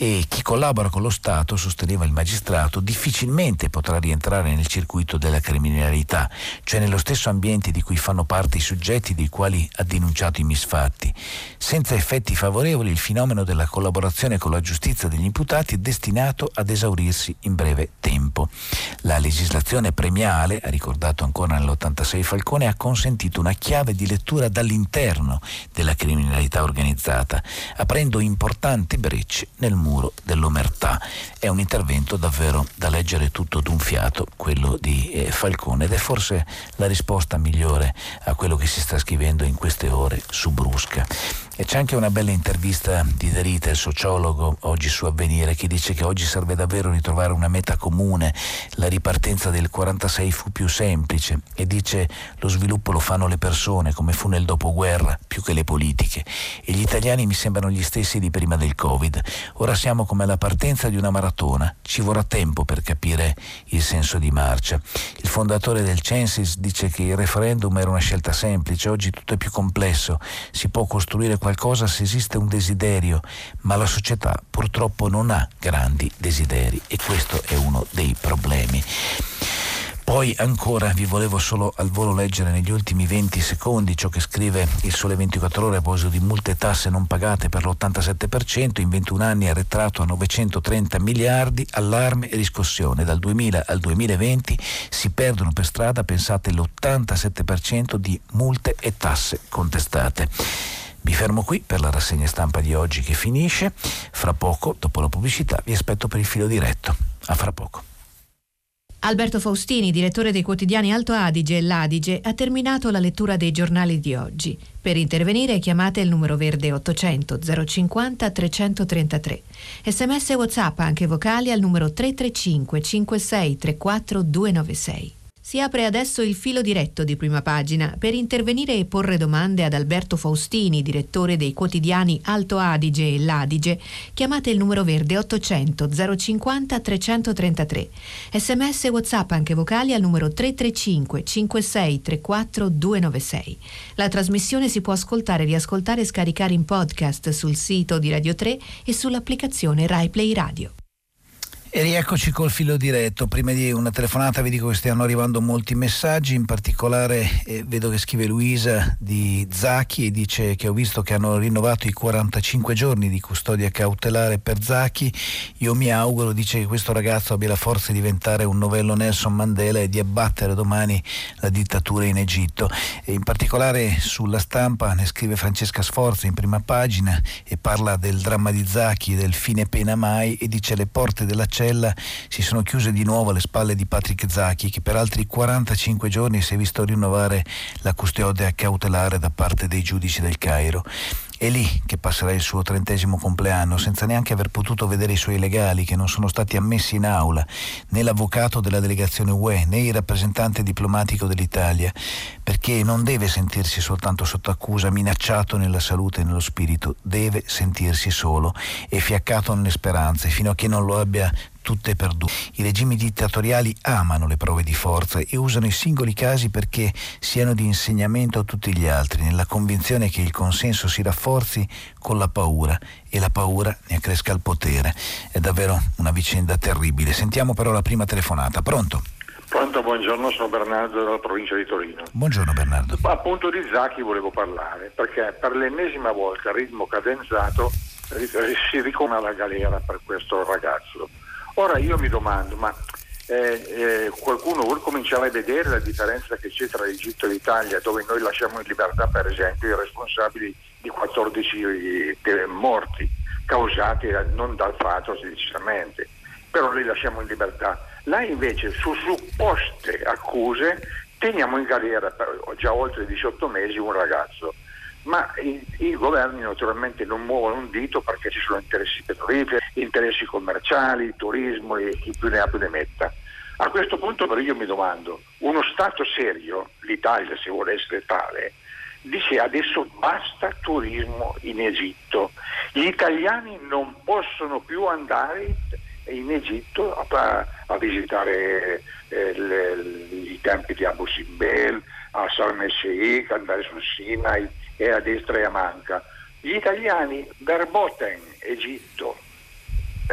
e chi collabora con lo Stato, sosteneva il magistrato, difficilmente potrà rientrare nel circuito della criminalità, cioè nello stesso ambiente di cui fanno parte i soggetti dei quali ha denunciato i misfatti. Senza effetti favorevoli il fenomeno della collaborazione con la giustizia degli imputati è destinato ad esaurirsi in breve tempo. La legislazione premiale, ha ricordato ancora nell'86 Falcone, ha consentito una chiave di lettura dall'interno della criminalità organizzata, aprendo importanti brecce nel mondo muro dell'omertà. È un intervento davvero da leggere tutto d'un fiato, quello di eh, Falcone, ed è forse la risposta migliore a quello che si sta scrivendo in queste ore su Brusca. E c'è anche una bella intervista di Derita, il sociologo, oggi su Avvenire, che dice che oggi serve davvero ritrovare una meta comune. La ripartenza del 46 fu più semplice e dice lo sviluppo lo fanno le persone, come fu nel dopoguerra, più che le politiche. E gli italiani mi sembrano gli stessi di prima del Covid. Ora siamo come alla partenza di una maratona. Ci vorrà tempo per capire il senso di marcia. Il fondatore del Censis dice che il referendum era una scelta semplice, oggi tutto è più complesso. Si può costruire qualcosa se esiste un desiderio, ma la società purtroppo non ha grandi desideri e questo è uno dei problemi. Poi ancora vi volevo solo al volo leggere negli ultimi 20 secondi ciò che scrive il Sole 24 ore a proposito di multe e tasse non pagate per l'87%, in 21 anni arretrato a 930 miliardi, allarme e riscossione. Dal 2000 al 2020 si perdono per strada, pensate, l'87% di multe e tasse contestate. Vi fermo qui per la rassegna stampa di oggi che finisce. Fra poco, dopo la pubblicità, vi aspetto per il filo diretto. A fra poco. Alberto Faustini, direttore dei quotidiani Alto Adige e L'Adige, ha terminato la lettura dei giornali di oggi. Per intervenire chiamate il numero verde 800 050 333. Sms WhatsApp anche vocali al numero 335 56 34 296. Si apre adesso il filo diretto di prima pagina per intervenire e porre domande ad Alberto Faustini, direttore dei quotidiani Alto Adige e L'Adige. Chiamate il numero verde 800 050 333. Sms e WhatsApp anche vocali al numero 335 56 34 296. La trasmissione si può ascoltare, riascoltare e scaricare in podcast sul sito di Radio 3 e sull'applicazione RaiPlay Radio. E rieccoci col filo diretto. Prima di una telefonata vi dico che stiano arrivando molti messaggi, in particolare eh, vedo che scrive Luisa di Zacchi e dice che ho visto che hanno rinnovato i 45 giorni di custodia cautelare per Zacchi. Io mi auguro, dice che questo ragazzo abbia la forza di diventare un novello Nelson Mandela e di abbattere domani la dittatura in Egitto. E in particolare sulla stampa ne scrive Francesca Sforza in prima pagina e parla del dramma di Zacchi, del fine pena mai e dice le porte dell'accesso cella si sono chiuse di nuovo alle spalle di Patrick Zacchi che per altri 45 giorni si è visto rinnovare la custodia cautelare da parte dei giudici del Cairo. È lì che passerà il suo trentesimo compleanno senza neanche aver potuto vedere i suoi legali che non sono stati ammessi in aula, né l'avvocato della delegazione UE, né il rappresentante diplomatico dell'Italia, perché non deve sentirsi soltanto sotto accusa, minacciato nella salute e nello spirito, deve sentirsi solo e fiaccato nelle speranze fino a che non lo abbia tutte perdute. I regimi dittatoriali amano le prove di forza e usano i singoli casi perché siano di insegnamento a tutti gli altri, nella convinzione che il consenso si rafforzi con la paura e la paura ne accresca il potere. È davvero una vicenda terribile. Sentiamo però la prima telefonata. Pronto? Pronto, buongiorno, sono Bernardo dalla provincia di Torino. Buongiorno Bernardo. Appunto di Zacchi volevo parlare, perché per l'ennesima volta a ritmo cadenzato si ricona la galera per questo ragazzo Ora io mi domando, ma eh, eh, qualcuno vuole cominciare a vedere la differenza che c'è tra l'Egitto e l'Italia, dove noi lasciamo in libertà per esempio i responsabili di 14 eh, morti causati non dal fatto decisamente, però li lasciamo in libertà. Là invece su supposte accuse teniamo in galera per già oltre 18 mesi un ragazzo ma i, i, governi naturalmente non muovono un dito perché ci sono interessi petroliferi, interessi commerciali, turismo e chi più ne ha più ne metta. A questo punto però io mi domando, uno Stato serio, l'Italia se vuole essere tale, dice adesso basta turismo in Egitto, gli italiani non possono più andare in Egitto a, a visitare eh, le, i tempi di Abu Simbel, a Sharm el Sheikh, andare sul Sinai, e a destra e a manca. Gli italiani, Verboten, Egitto,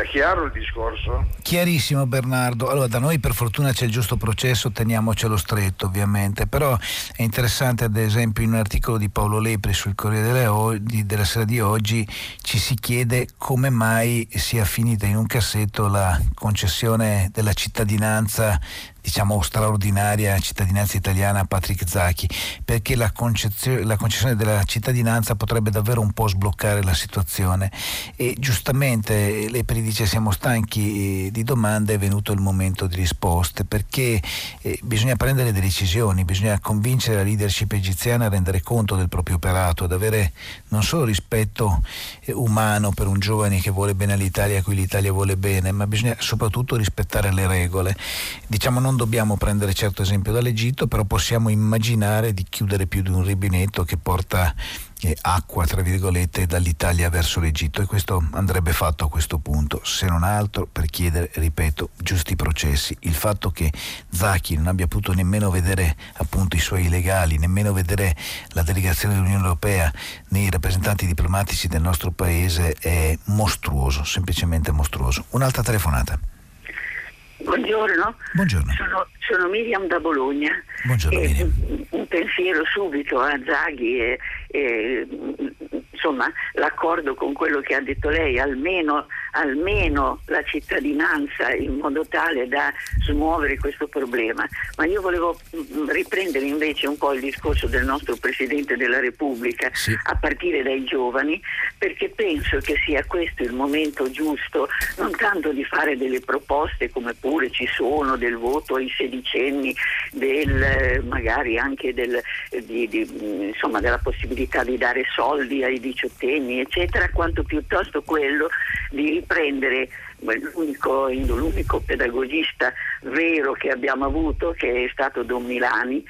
è chiaro il discorso? Chiarissimo Bernardo. Allora, da noi per fortuna c'è il giusto processo, teniamocelo stretto ovviamente, però è interessante ad esempio in un articolo di Paolo Lepri sul Corriere della Sera di oggi ci si chiede come mai sia finita in un cassetto la concessione della cittadinanza diciamo straordinaria cittadinanza italiana a Patrick Zacchi, perché la, la, concessione della cittadinanza potrebbe davvero un po' sbloccare la situazione e giustamente lei dice siamo stanchi di domande, è venuto il momento di risposte, perché eh, bisogna prendere delle decisioni, bisogna convincere la leadership egiziana a rendere conto del proprio operato, ad avere non solo rispetto eh, umano per un giovane che vuole bene all'Italia, a cui l'Italia vuole bene, ma bisogna soprattutto rispettare le regole. Diciamo non dobbiamo prendere certo esempio dall'Egitto, però possiamo immaginare di chiudere più di un rubinetto che porta eh, acqua, tra virgolette, dall'Italia verso l'Egitto e questo andrebbe fatto a questo punto, se non altro per chiedere, ripeto, giusti processi. Il fatto che Zacchi non abbia potuto nemmeno vedere appunto i suoi legali, nemmeno vedere la delegazione dell'Unione Europea né i rappresentanti diplomatici del nostro paese è mostruoso, semplicemente mostruoso. Un'altra telefonata. Buongiorno. Buongiorno. Sono, sono, Miriam da Bologna. Buongiorno, e, Miriam. Un, un pensiero subito a Zaghi e, e insomma l'accordo con quello che ha detto lei, almeno, almeno, la cittadinanza in modo tale da smuovere questo problema. Ma io volevo mm, riprendere invece un po' il discorso del nostro Presidente della Repubblica, sì. a partire dai giovani, perché penso che sia questo il momento giusto, non tanto di fare delle proposte come pure ci sono del voto ai sedicenni, del, magari anche del, di, di, insomma, della possibilità di dare soldi ai diciottenni, eccetera, quanto piuttosto quello di riprendere l'unico, l'unico pedagogista vero che abbiamo avuto, che è stato Don Milani,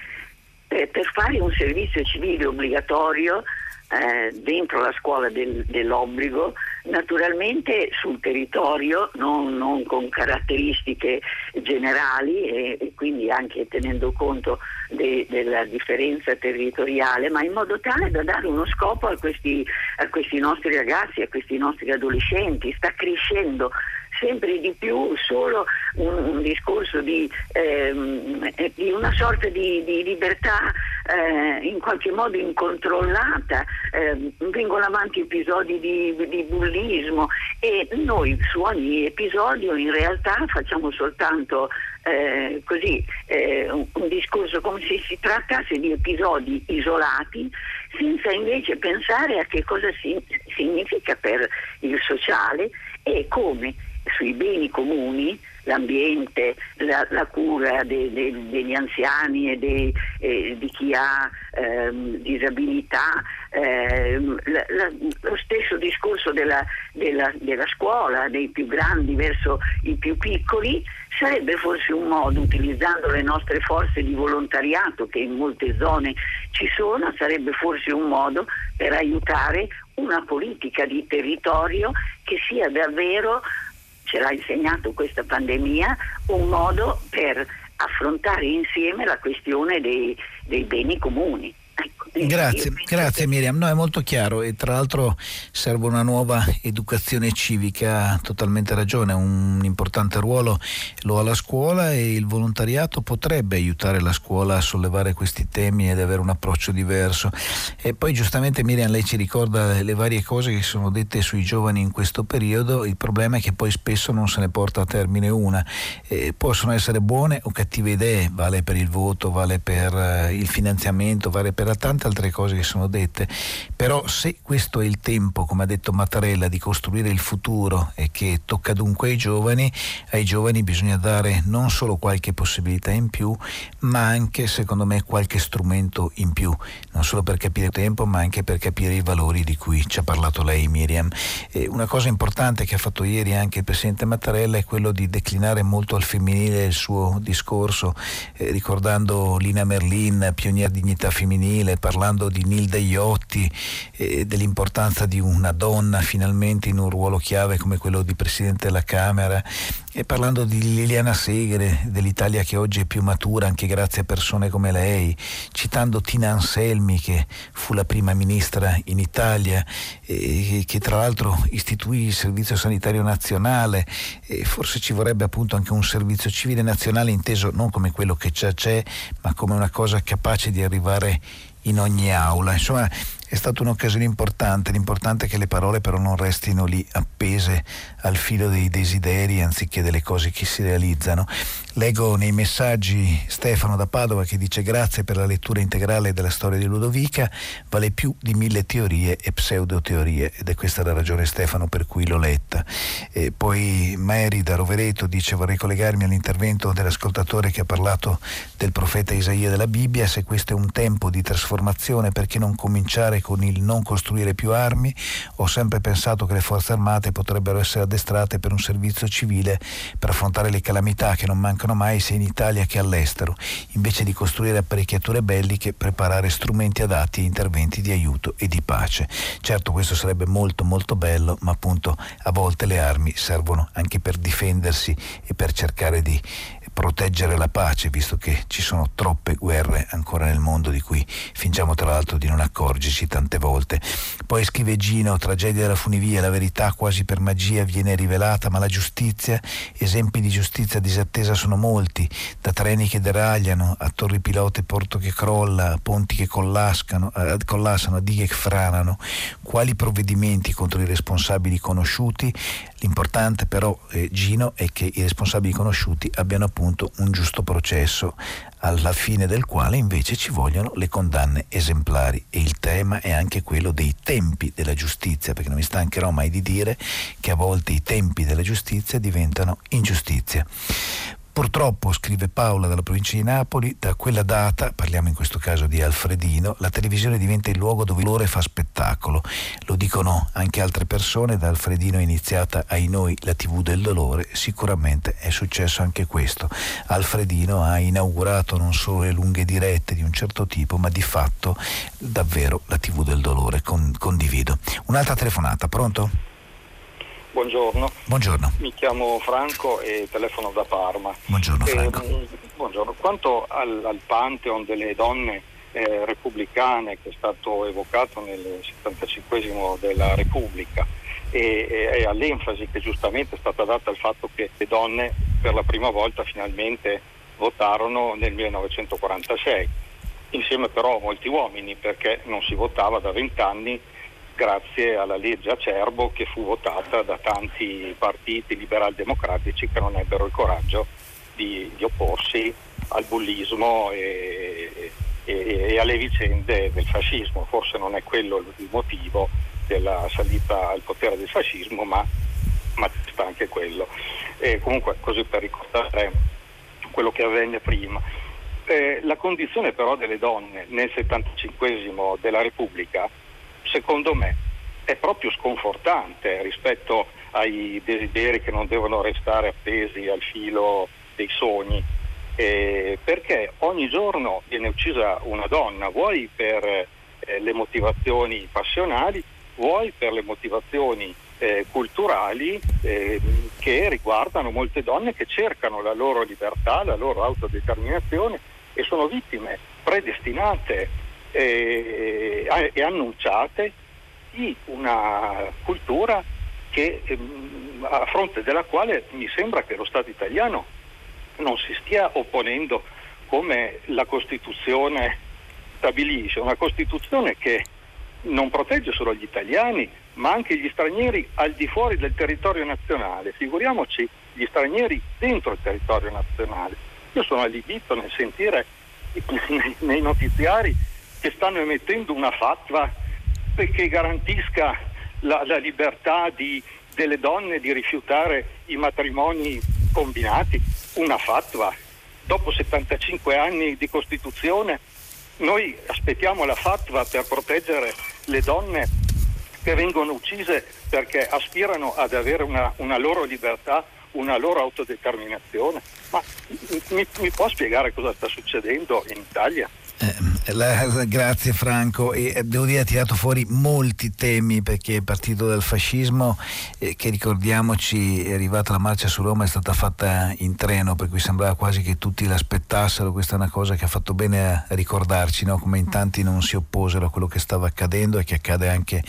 per, per fare un servizio civile obbligatorio eh, dentro la scuola del, dell'obbligo, naturalmente sul territorio, non, non con caratteristiche generali e, e, quindi anche tenendo conto de, della differenza territoriale, ma in modo tale da dare uno scopo a questi, a questi nostri ragazzi, a questi nostri adolescenti. Sta crescendo sempre di più solo un, un discorso di, ehm, di, una sorta di, di libertà eh, in qualche modo incontrollata, eh, vengono avanti episodi di, di, bullismo e noi su ogni episodio in realtà facciamo soltanto eh, così eh, un, un, discorso come se si trattasse di episodi isolati senza invece pensare a che cosa si, significa per il sociale e come sui beni comuni, l'ambiente, la, la cura de, de, degli anziani e de, eh, di chi ha ehm, disabilità, ehm, la, la, lo stesso discorso della, della, della, scuola, dei più grandi verso i più piccoli, sarebbe forse un modo, utilizzando le nostre forze di volontariato che in molte zone ci sono, sarebbe forse un modo per aiutare una politica di territorio che sia davvero ce l'ha insegnato questa pandemia, un modo per affrontare insieme la questione dei, dei beni comuni. Grazie, grazie Miriam. No, è molto chiaro e tra l'altro serve una nuova educazione civica, ha totalmente ragione, un importante ruolo lo ha la scuola e il volontariato potrebbe aiutare la scuola a sollevare questi temi ed avere un approccio diverso. E poi giustamente Miriam lei ci ricorda le varie cose che sono dette sui giovani in questo periodo, il problema è che poi spesso non se ne porta a termine una. E possono essere buone o cattive idee, vale per il voto, vale per eh, il finanziamento, vale per tante altre cose che sono dette, però se questo è il tempo, come ha detto Mattarella, di costruire il futuro e che tocca dunque ai giovani, ai giovani bisogna dare non solo qualche possibilità in più, ma anche secondo me qualche strumento in più, non solo per capire il tempo, ma anche per capire i valori di cui ci ha parlato lei Miriam. E una cosa importante che ha fatto ieri anche il Presidente Mattarella è quello di declinare molto al femminile il suo discorso, eh, ricordando Lina Merlin, pioniera dignità femminile, parlando di Nilde Iotti e dell'importanza di una donna finalmente in un ruolo chiave come quello di Presidente della Camera e parlando di Liliana Segre, dell'Italia che oggi è più matura anche grazie a persone come lei, citando Tina Anselmi che fu la prima ministra in Italia e che tra l'altro istituì il Servizio Sanitario Nazionale forse ci vorrebbe appunto anche un servizio civile nazionale inteso non come quello che già c'è ma come una cosa capace di arrivare in ogni aula. Insomma, è stata un'occasione importante, l'importante è che le parole però non restino lì appese al filo dei desideri anziché delle cose che si realizzano. Leggo nei messaggi Stefano da Padova che dice grazie per la lettura integrale della storia di Ludovica, vale più di mille teorie e pseudoteorie ed è questa la ragione Stefano per cui l'ho letta. E poi Mary da Rovereto dice vorrei collegarmi all'intervento dell'ascoltatore che ha parlato del profeta Isaia della Bibbia, se questo è un tempo di trasformazione perché non cominciare con il non costruire più armi, ho sempre pensato che le forze armate potrebbero essere addestrate per un servizio civile per affrontare le calamità che non mancano mai sia in Italia che all'estero, invece di costruire apparecchiature belliche, preparare strumenti adatti a interventi di aiuto e di pace. Certo questo sarebbe molto molto bello, ma appunto a volte le armi servono anche per difendersi e per cercare di proteggere la pace, visto che ci sono troppe guerre ancora nel mondo di cui fingiamo tra l'altro di non accorgerci. tante volte. Poi scrive Gino, tragedia della funivia, la verità quasi per magia viene rivelata, ma la giustizia, esempi di giustizia disattesa sono molti, da treni che deragliano, a torri pilote porto che crolla, a ponti che collassano, eh, collassano, a dighe che franano. Quali provvedimenti contro i responsabili conosciuti? L'importante però, eh, Gino, è che i responsabili conosciuti abbiano appunto un giusto processo alla fine del quale invece ci vogliono le condanne esemplari e il tema è anche quello dei tempi della giustizia, perché non mi stancherò mai di dire che a volte i tempi della giustizia diventano ingiustizia. Purtroppo, scrive Paola dalla provincia di Napoli, da quella data, parliamo in questo caso di Alfredino, la televisione diventa il luogo dove l'ore fa spettacolo. Lo dicono anche altre persone, da Alfredino è iniziata ai noi la TV del dolore, sicuramente è successo anche questo. Alfredino ha inaugurato non solo le lunghe dirette di un certo tipo, ma di fatto davvero la TV del dolore, Con, condivido. Un'altra telefonata, pronto? Buongiorno. Buongiorno. Mi chiamo Franco e telefono da Parma. Buongiorno Franco. Eh, buongiorno. Quanto al, al, Pantheon delle donne eh, repubblicane che è stato evocato nel 75 della Repubblica e, e, e all'enfasi che giustamente è stata data al fatto che le donne per la prima volta finalmente votarono nel 1946, insieme però a molti uomini perché non si votava da vent'anni grazie alla legge Acerbo che fu votata da tanti partiti liberal democratici che non ebbero il coraggio di, di opporsi al bullismo e, e, e, alle vicende del fascismo. Forse non è quello il motivo della salita al potere del fascismo, ma, ma sta anche quello. E comunque così per ricordare quello che avvenne prima. Eh, la condizione però delle donne nel 75 della Repubblica secondo me è proprio sconfortante rispetto ai desideri che non devono restare appesi al filo dei sogni, eh, perché ogni giorno viene uccisa una donna, vuoi per eh, le motivazioni passionali, vuoi per le motivazioni eh, culturali eh, che riguardano molte donne che cercano la loro libertà, la loro autodeterminazione e sono vittime predestinate eh, e annunciate di una cultura che, ehm, a fronte della quale mi sembra che lo Stato italiano non si stia opponendo come la Costituzione stabilisce, una Costituzione che non protegge solo gli italiani, ma anche gli stranieri al di fuori del territorio nazionale. Figuriamoci gli stranieri dentro il territorio nazionale. Io sono allibito nel sentire (laughs) nei notiziari che stanno emettendo una fatwa che garantisca la, la libertà di, delle donne di rifiutare i matrimoni combinati, una fatwa. Dopo 75 anni di Costituzione noi aspettiamo la fatwa per proteggere le donne che vengono uccise perché aspirano ad avere una, una loro libertà, una loro autodeterminazione. Ma mi, mi può spiegare cosa sta succedendo in Italia? Eh, la, grazie Franco e eh, devo dire ha tirato fuori molti temi perché il partito del fascismo eh, che ricordiamoci è arrivata la marcia su Roma è stata fatta in treno per cui sembrava quasi che tutti l'aspettassero questa è una cosa che ha fatto bene a ricordarci no? come in tanti non si opposero a quello che stava accadendo e che accade anche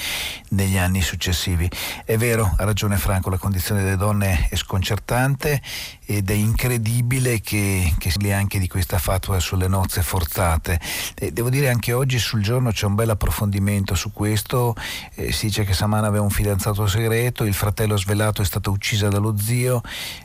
negli anni successivi è vero ha ragione Franco la condizione delle donne è sconcertante ed è incredibile che, che si anche di questa fatua sulle nozze forzate. Eh, devo dire anche oggi sul giorno c'è un bel approfondimento su questo, eh, si dice che Samana aveva un fidanzato segreto, il fratello svelato è stato ucciso dallo zio,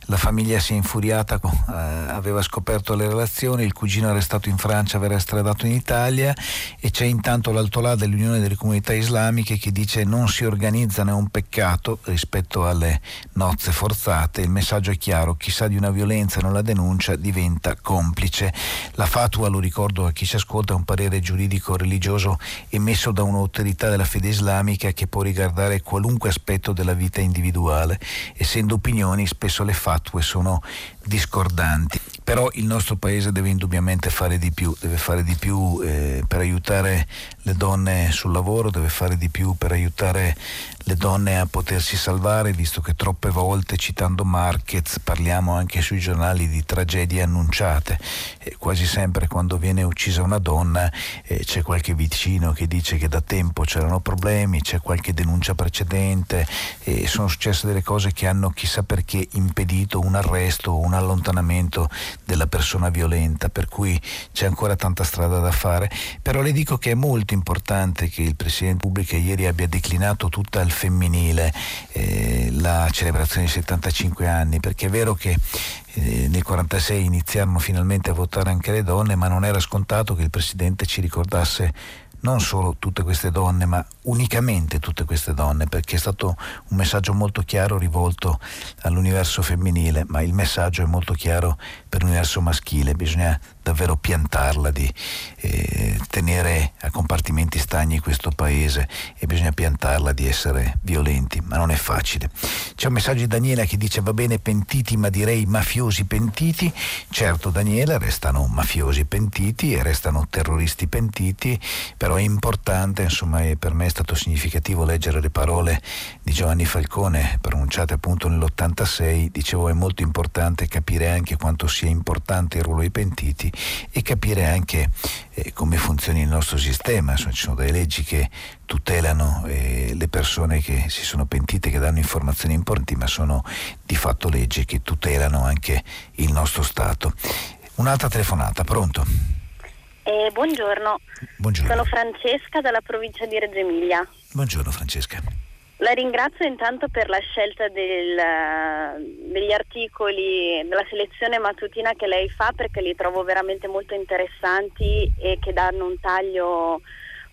la famiglia si è infuriata, eh, aveva scoperto le relazioni, il cugino arrestato in Francia, verrà estradato in Italia e c'è intanto l'altolà dell'Unione delle Comunità Islamiche che dice non si organizzano, è un peccato rispetto alle nozze forzate, il messaggio è chiaro, chissà di una violenza non la denuncia diventa complice. La fatua, lo ricordo a chi ci ascolta, è un parere giuridico religioso emesso da un'autorità della fede islamica che può riguardare qualunque aspetto della vita individuale. Essendo opinioni, spesso le fatue sono discordanti. Però il nostro paese deve indubbiamente fare di più, deve fare di più eh, per aiutare le donne sul lavoro, deve fare di più per aiutare le donne a potersi salvare, visto che troppe volte, citando Marquez, parliamo anche sui giornali di tragedie annunciate. E quasi sempre quando viene uccisa una donna eh, c'è qualche vicino che dice che da tempo c'erano problemi, c'è qualche denuncia precedente sono successe delle cose che hanno chissà perché impedito un arresto o un allontanamento della persona violenta, per cui c'è ancora tanta strada da fare. Però le dico che è molto importante che il Presidente Pubblica ieri abbia declinato tutta il femminile, eh, la celebrazione dei 75 anni, perché è vero che eh, nel 1946 iniziarono finalmente a votare anche le donne, ma non era scontato che il Presidente ci ricordasse non solo tutte queste donne, ma unicamente tutte queste donne, perché è stato un messaggio molto chiaro rivolto all'universo femminile, ma il messaggio è molto chiaro per l'universo maschile, bisogna davvero piantarla di eh, tenere a compartimenti stagni questo paese e bisogna piantarla di essere violenti, ma non è facile. C'è un messaggio di Daniela che dice va bene pentiti, ma direi mafiosi pentiti. Certo Daniela, restano mafiosi pentiti e restano terroristi pentiti, però è importante, insomma, per me è stato significativo leggere le parole di Giovanni Falcone pronunciate appunto nell'86, dicevo è molto importante capire anche quanto sia importante il ruolo dei pentiti e capire anche eh, come funziona il nostro sistema. Insomma, ci sono delle leggi che tutelano eh, le persone che si sono pentite, che danno informazioni importanti, ma sono di fatto leggi che tutelano anche il nostro Stato. Un'altra telefonata, pronto? Eh, buongiorno. Buongiorno. Sono Francesca dalla provincia di Reggio Emilia. Buongiorno Francesca. La ringrazio intanto per la scelta del, degli articoli, della selezione mattutina che lei fa perché li trovo veramente molto interessanti e che danno un taglio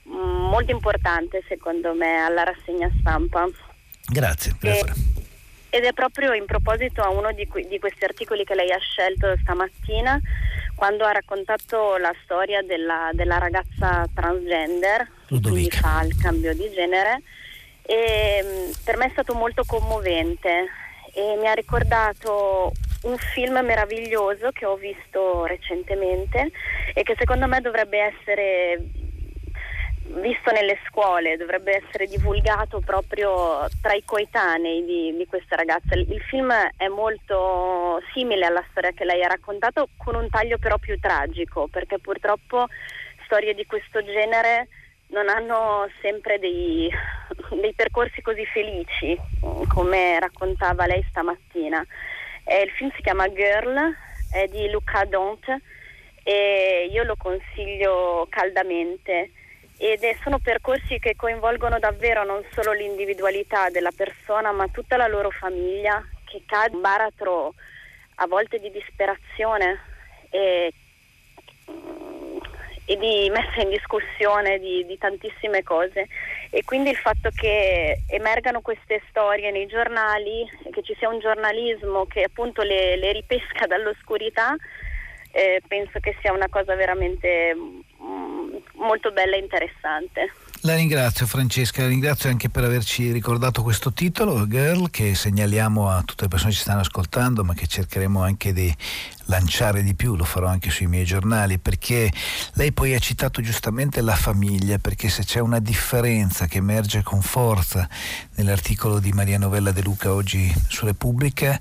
mm, molto importante secondo me alla rassegna stampa. Grazie. E, ed è proprio in proposito a uno di, que- di questi articoli che lei ha scelto stamattina quando ha raccontato la storia della, della ragazza transgender Ludovica. che fa il cambio di genere e per me è stato molto commovente e mi ha ricordato un film meraviglioso che ho visto recentemente e che secondo me dovrebbe essere visto nelle scuole, dovrebbe essere divulgato proprio tra i coetanei di, di questa ragazza. Il film è molto simile alla storia che lei ha raccontato, con un taglio però più tragico, perché purtroppo storie di questo genere non hanno sempre dei, dei percorsi così felici, come raccontava lei stamattina. Eh, il film si chiama Girl, è di Luca Dont e io lo consiglio caldamente ed è, sono percorsi che coinvolgono davvero non solo l'individualità della persona ma tutta la loro famiglia che cade in un baratro a volte di disperazione e, e di messa in discussione di, di, tantissime cose e quindi il fatto che emergano queste storie nei giornali che ci sia un giornalismo che appunto le, le ripesca dall'oscurità eh, penso che sia una cosa veramente mm, molto bella e interessante. La ringrazio Francesca, la ringrazio anche per averci ricordato questo titolo, Girl, che segnaliamo a tutte le persone che ci stanno ascoltando, ma che cercheremo anche di lanciare di più, lo farò anche sui miei giornali, perché lei poi ha citato giustamente la famiglia, perché se c'è una differenza che emerge con forza nell'articolo di Maria Novella De Luca oggi su Repubblica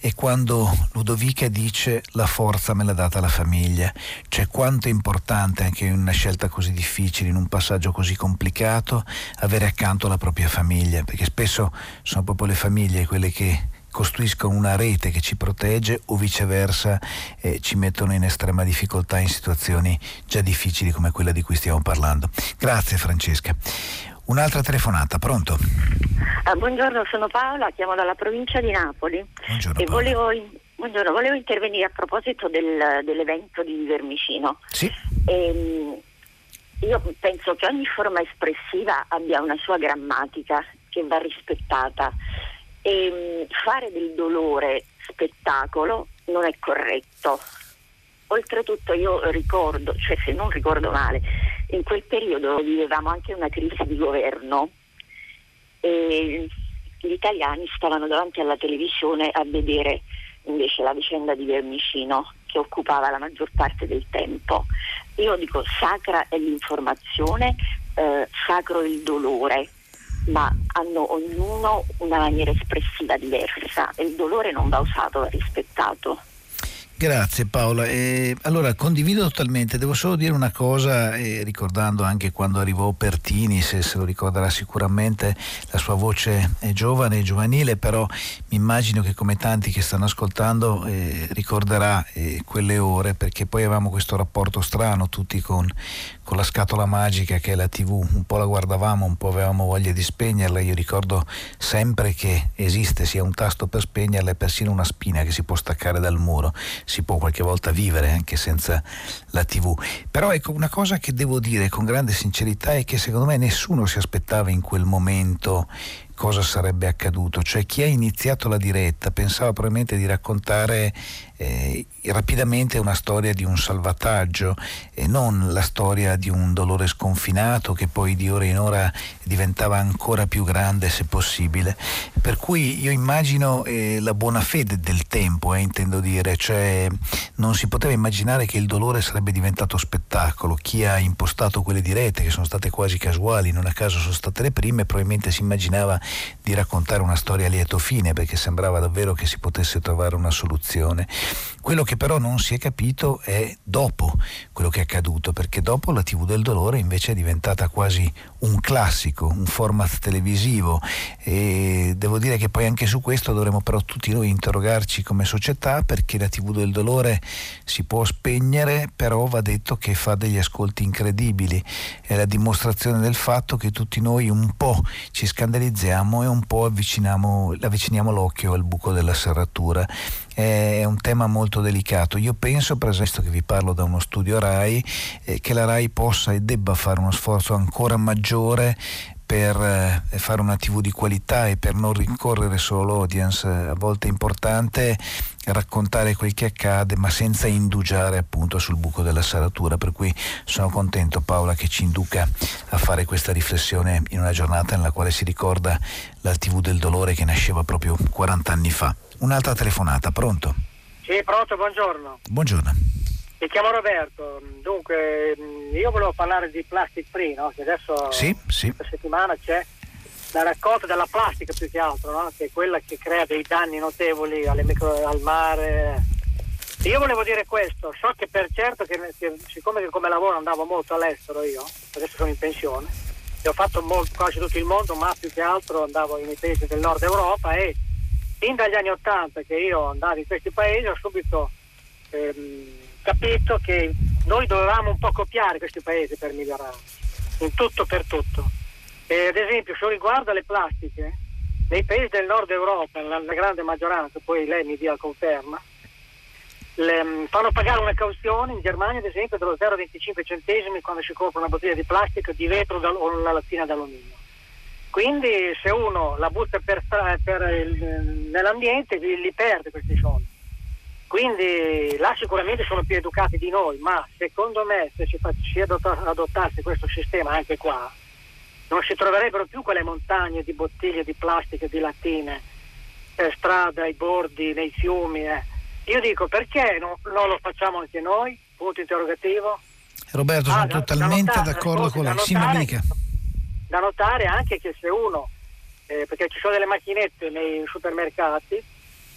è quando Ludovica dice la forza me l'ha data la famiglia, cioè quanto è importante anche in una scelta così difficile, in un passaggio così complicato, avere accanto la propria famiglia, perché spesso sono proprio le famiglie quelle che costruiscono una rete che ci protegge o viceversa eh, ci mettono in estrema difficoltà in situazioni già difficili come quella di cui stiamo parlando. Grazie Francesca. Un'altra telefonata, pronto? Ah, buongiorno, sono Paola, chiamo dalla provincia di Napoli. Buongiorno, e volevo, buongiorno, volevo intervenire a proposito del, dell'evento di Vermicino. Sì. Ehm, io penso che ogni forma espressiva abbia una sua grammatica che va rispettata e mh, fare del dolore spettacolo non è corretto. Oltretutto io ricordo, cioè se non ricordo male, in quel periodo vivevamo anche una crisi di governo e gli italiani stavano davanti alla televisione a vedere invece la vicenda di Vermicino che occupava la maggior parte del tempo. Io dico sacra è l'informazione, eh, sacro è il dolore, ma hanno ognuno una maniera espressiva diversa e il dolore non va usato, va rispettato. Grazie Paola. Eh, allora condivido totalmente, devo solo dire una cosa, eh, ricordando anche quando arrivò Pertini, se se lo ricorderà sicuramente, la sua voce è giovane e giovanile, però mi immagino che come tanti che stanno ascoltando eh, ricorderà eh, quelle ore, perché poi avevamo questo rapporto strano tutti con, con la scatola magica che è la tv, un po' la guardavamo, un po' avevamo voglia di spegnerla, io ricordo sempre che esiste sia un tasto per spegnerla e persino una spina che si può staccare dal muro si può qualche volta vivere anche senza la tv. Però ecco una cosa che devo dire con grande sincerità è che secondo me nessuno si aspettava in quel momento cosa sarebbe accaduto, cioè chi ha iniziato la diretta pensava probabilmente di raccontare eh, rapidamente una storia di un salvataggio e non la storia di un dolore sconfinato che poi di ora in ora diventava ancora più grande se possibile. Per cui io immagino eh, la buona fede del tempo, eh, intendo dire, cioè non si poteva immaginare che il dolore sarebbe diventato spettacolo. Chi ha impostato quelle dirette, che sono state quasi casuali, non a caso sono state le prime, probabilmente si immaginava di raccontare una storia a lieto fine perché sembrava davvero che si potesse trovare una soluzione. Quello che però non si è capito è dopo quello che è accaduto, perché dopo la TV del dolore invece è diventata quasi un classico, un format televisivo e devo dire che poi anche su questo dovremmo però tutti noi interrogarci come società perché la TV del dolore si può spegnere, però va detto che fa degli ascolti incredibili, è la dimostrazione del fatto che tutti noi un po' ci scandalizziamo e un po' avviciniamo, avviciniamo l'occhio al buco della serratura è un tema molto delicato. Io penso, per esempio, che vi parlo da uno studio RAI, eh, che la RAI possa e debba fare uno sforzo ancora maggiore per eh, fare una TV di qualità e per non rincorrere solo audience eh, a volte importante, raccontare quel che accade ma senza indugiare appunto sul buco della saratura. Per cui sono contento Paola che ci induca a fare questa riflessione in una giornata nella quale si ricorda la TV del dolore che nasceva proprio 40 anni fa. Un'altra telefonata, pronto? Sì, pronto, buongiorno. Buongiorno. Mi chiamo Roberto, dunque io volevo parlare di Plastic Free, no? che adesso sì, sì. questa settimana c'è la raccolta della plastica più che altro, no? che è quella che crea dei danni notevoli micro, al mare. Io volevo dire questo, so che per certo che, che siccome che come lavoro andavo molto all'estero io, adesso sono in pensione, e ho fatto molto, quasi tutto il mondo, ma più che altro andavo nei paesi del nord Europa e fin dagli anni Ottanta che io andavo in questi paesi ho subito ehm, capito che noi dovevamo un po' copiare questi paesi per migliorare, in tutto per tutto. E ad esempio, se riguarda le plastiche, nei paesi del nord Europa, la, la grande maggioranza, poi lei mi dia conferma, le, mm, fanno pagare una cauzione in Germania, ad esempio, dello 0,25 centesimi quando si compra una bottiglia di plastica, di vetro o una lattina d'alluminio. Quindi se uno la butta per, per il, nell'ambiente li, li, perde questi soldi. Quindi là sicuramente sono più educati di noi, ma secondo me se si, si adottasse questo sistema anche qua, non si troverebbero più quelle montagne di bottiglie di plastica di lattine per strada, ai bordi, nei fiumi. Eh. Io dico perché non, non, lo facciamo anche noi? Punto interrogativo. Roberto, ah, sono da, totalmente da notare, d'accordo con lei. Sì, ma mica da notare anche che se uno, eh, perché ci sono delle macchinette nei supermercati,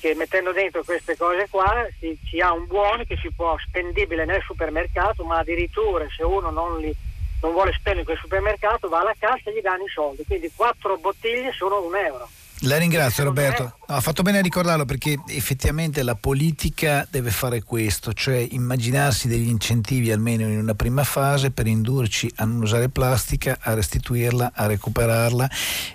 che mettendo dentro queste cose qua si, si, ha un buono che si può spendibile nel supermercato, ma addirittura se uno non, li, non vuole spendere quel supermercato va alla cassa e gli danno i soldi, quindi quattro bottiglie sono un euro. La ringrazio Roberto, no, ha fatto bene a ricordarlo perché effettivamente la politica deve fare questo, cioè immaginarsi degli incentivi almeno in una prima fase per indurci a non usare plastica, a restituirla, a recuperarla.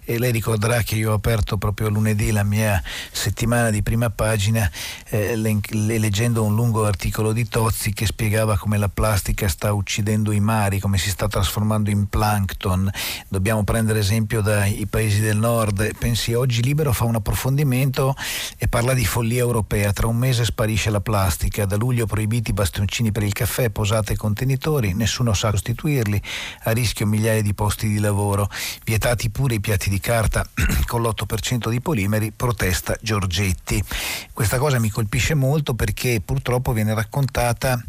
E lei ricorderà che io ho aperto proprio lunedì la mia settimana di prima pagina eh, le, le, leggendo un lungo articolo di Tozzi che spiegava come la plastica sta uccidendo i mari, come si sta trasformando in plankton, dobbiamo prendere esempio dai paesi del nord, pensi oggi oggi Libero fa un approfondimento e parla di follia europea. Tra un mese sparisce la plastica, da luglio proibiti i bastioncini per il caffè, posate e contenitori, nessuno sa sostituirli, a rischio migliaia di posti di lavoro, vietati pure i piatti di carta (clears throat) con l'8% di polimeri, protesta Giorgetti. Questa cosa mi colpisce molto perché purtroppo viene raccontata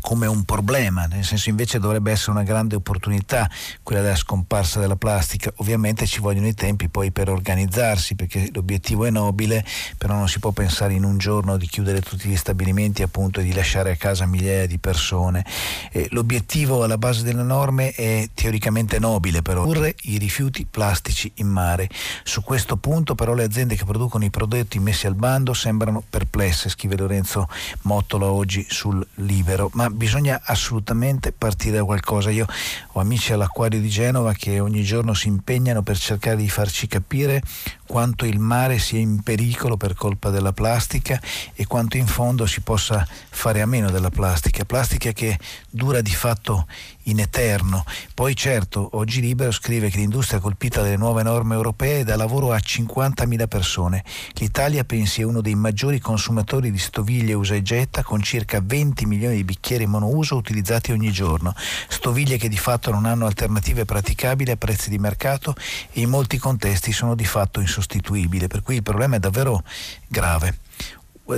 come un problema, nel senso invece dovrebbe essere una grande opportunità quella della scomparsa della plastica. Ovviamente ci vogliono i tempi poi per organizzarsi perché l'obiettivo è nobile, però non si può pensare in un giorno di chiudere tutti gli stabilimenti appunto e di lasciare a casa migliaia di persone. Eh, l'obiettivo alla base delle norme è teoricamente nobile, però ridurre i rifiuti plastici in mare. Su questo punto però le aziende che producono i prodotti messi al bando sembrano perplesse, scrive Lorenzo Mottola oggi sul Libero ma bisogna assolutamente partire da qualcosa. Io ho amici all'acquario di Genova che ogni giorno si impegnano per cercare di farci capire quanto il mare sia in pericolo per colpa della plastica e quanto in fondo si possa fare a meno della plastica, plastica che dura di fatto in eterno. Poi certo, oggi Libero scrive che l'industria colpita dalle nuove norme europee dà lavoro a 50.000 persone. L'Italia pensi è uno dei maggiori consumatori di stoviglie usa e getta con circa 20 milioni di bicchieri monouso utilizzati ogni giorno. Stoviglie che di fatto non hanno alternative praticabili a prezzi di mercato e in molti contesti sono di fatto insostituibili, per cui il problema è davvero grave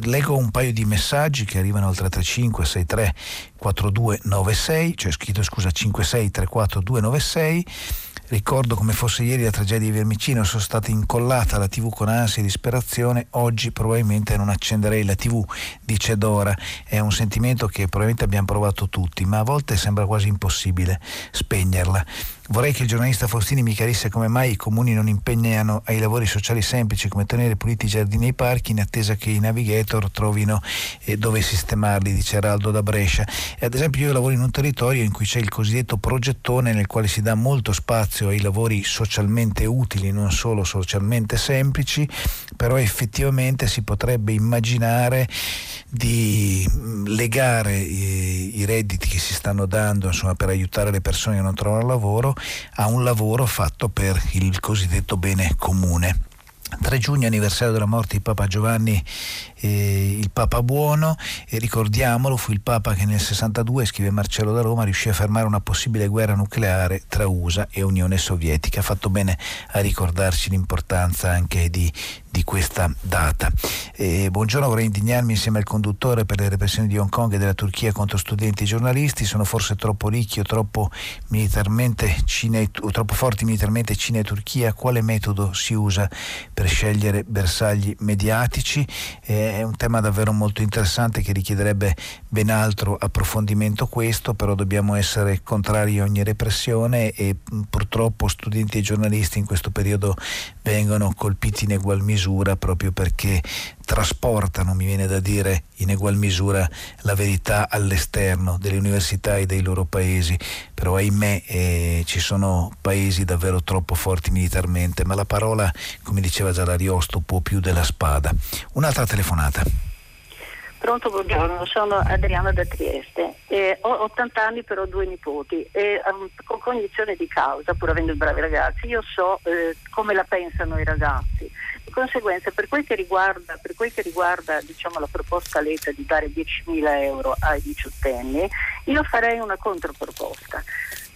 leggo un paio di messaggi che arrivano al 335 63 4296, cioè scritto scusa 56 34 296. Ricordo come fosse ieri la tragedia di Vermicino, sono stata incollata alla tv con ansia e disperazione, oggi probabilmente non accenderei la tv, dice Dora, è un sentimento che probabilmente abbiamo provato tutti, ma a volte sembra quasi impossibile spegnerla. Vorrei che il giornalista Faustini mi chiarisse come mai i comuni non impegnano ai lavori sociali semplici come tenere puliti i giardini e i parchi in attesa che i navigator trovino eh, dove sistemarli, dice Araldo da Brescia. E ad esempio io lavoro in un territorio in cui c'è il cosiddetto progettone nel quale si dà molto spazio ai lavori socialmente utili, non solo socialmente semplici, però effettivamente si potrebbe immaginare di mm, legare i, i redditi che si stanno dando insomma, per aiutare le persone che non trovano lavoro a un lavoro fatto per il cosiddetto bene comune. 3 giugno anniversario della morte di Papa Giovanni eh, il Papa buono e ricordiamolo fu il Papa che nel 62 scrive Marcello da Roma riuscì a fermare una possibile guerra nucleare tra USA e Unione Sovietica ha fatto bene a ricordarci l'importanza anche di, di questa data. Eh, buongiorno, vorrei indignarmi insieme al conduttore per le repressioni di Hong Kong e della Turchia contro studenti e giornalisti. Sono forse troppo ricchi o troppo, Cina o troppo forti militarmente Cina e Turchia? Quale metodo si usa per scegliere bersagli mediatici? Eh, è un tema davvero molto interessante che richiederebbe ben altro approfondimento questo, però dobbiamo essere contrari a ogni repressione e purtroppo studenti e giornalisti in questo periodo vengono colpiti in egual misura proprio perché trasportano, mi viene da dire, in egual misura la verità all'esterno delle università e dei loro paesi, però ahimè eh, ci sono paesi davvero troppo forti militarmente, ma la parola, come diceva già l'Ariosto, può più della spada. Un'altra telefonata. Pronto, buongiorno, sono Adriana da Trieste. Eh, ho 80 anni però ho due nipoti e um, con cognizione di causa, pur avendo bravi ragazzi, io so eh, come la pensano i ragazzi. Di conseguenza, per quel che riguarda, quel che riguarda diciamo, la proposta Letta di dare 10.000 euro ai diciottenni, io farei una controproposta.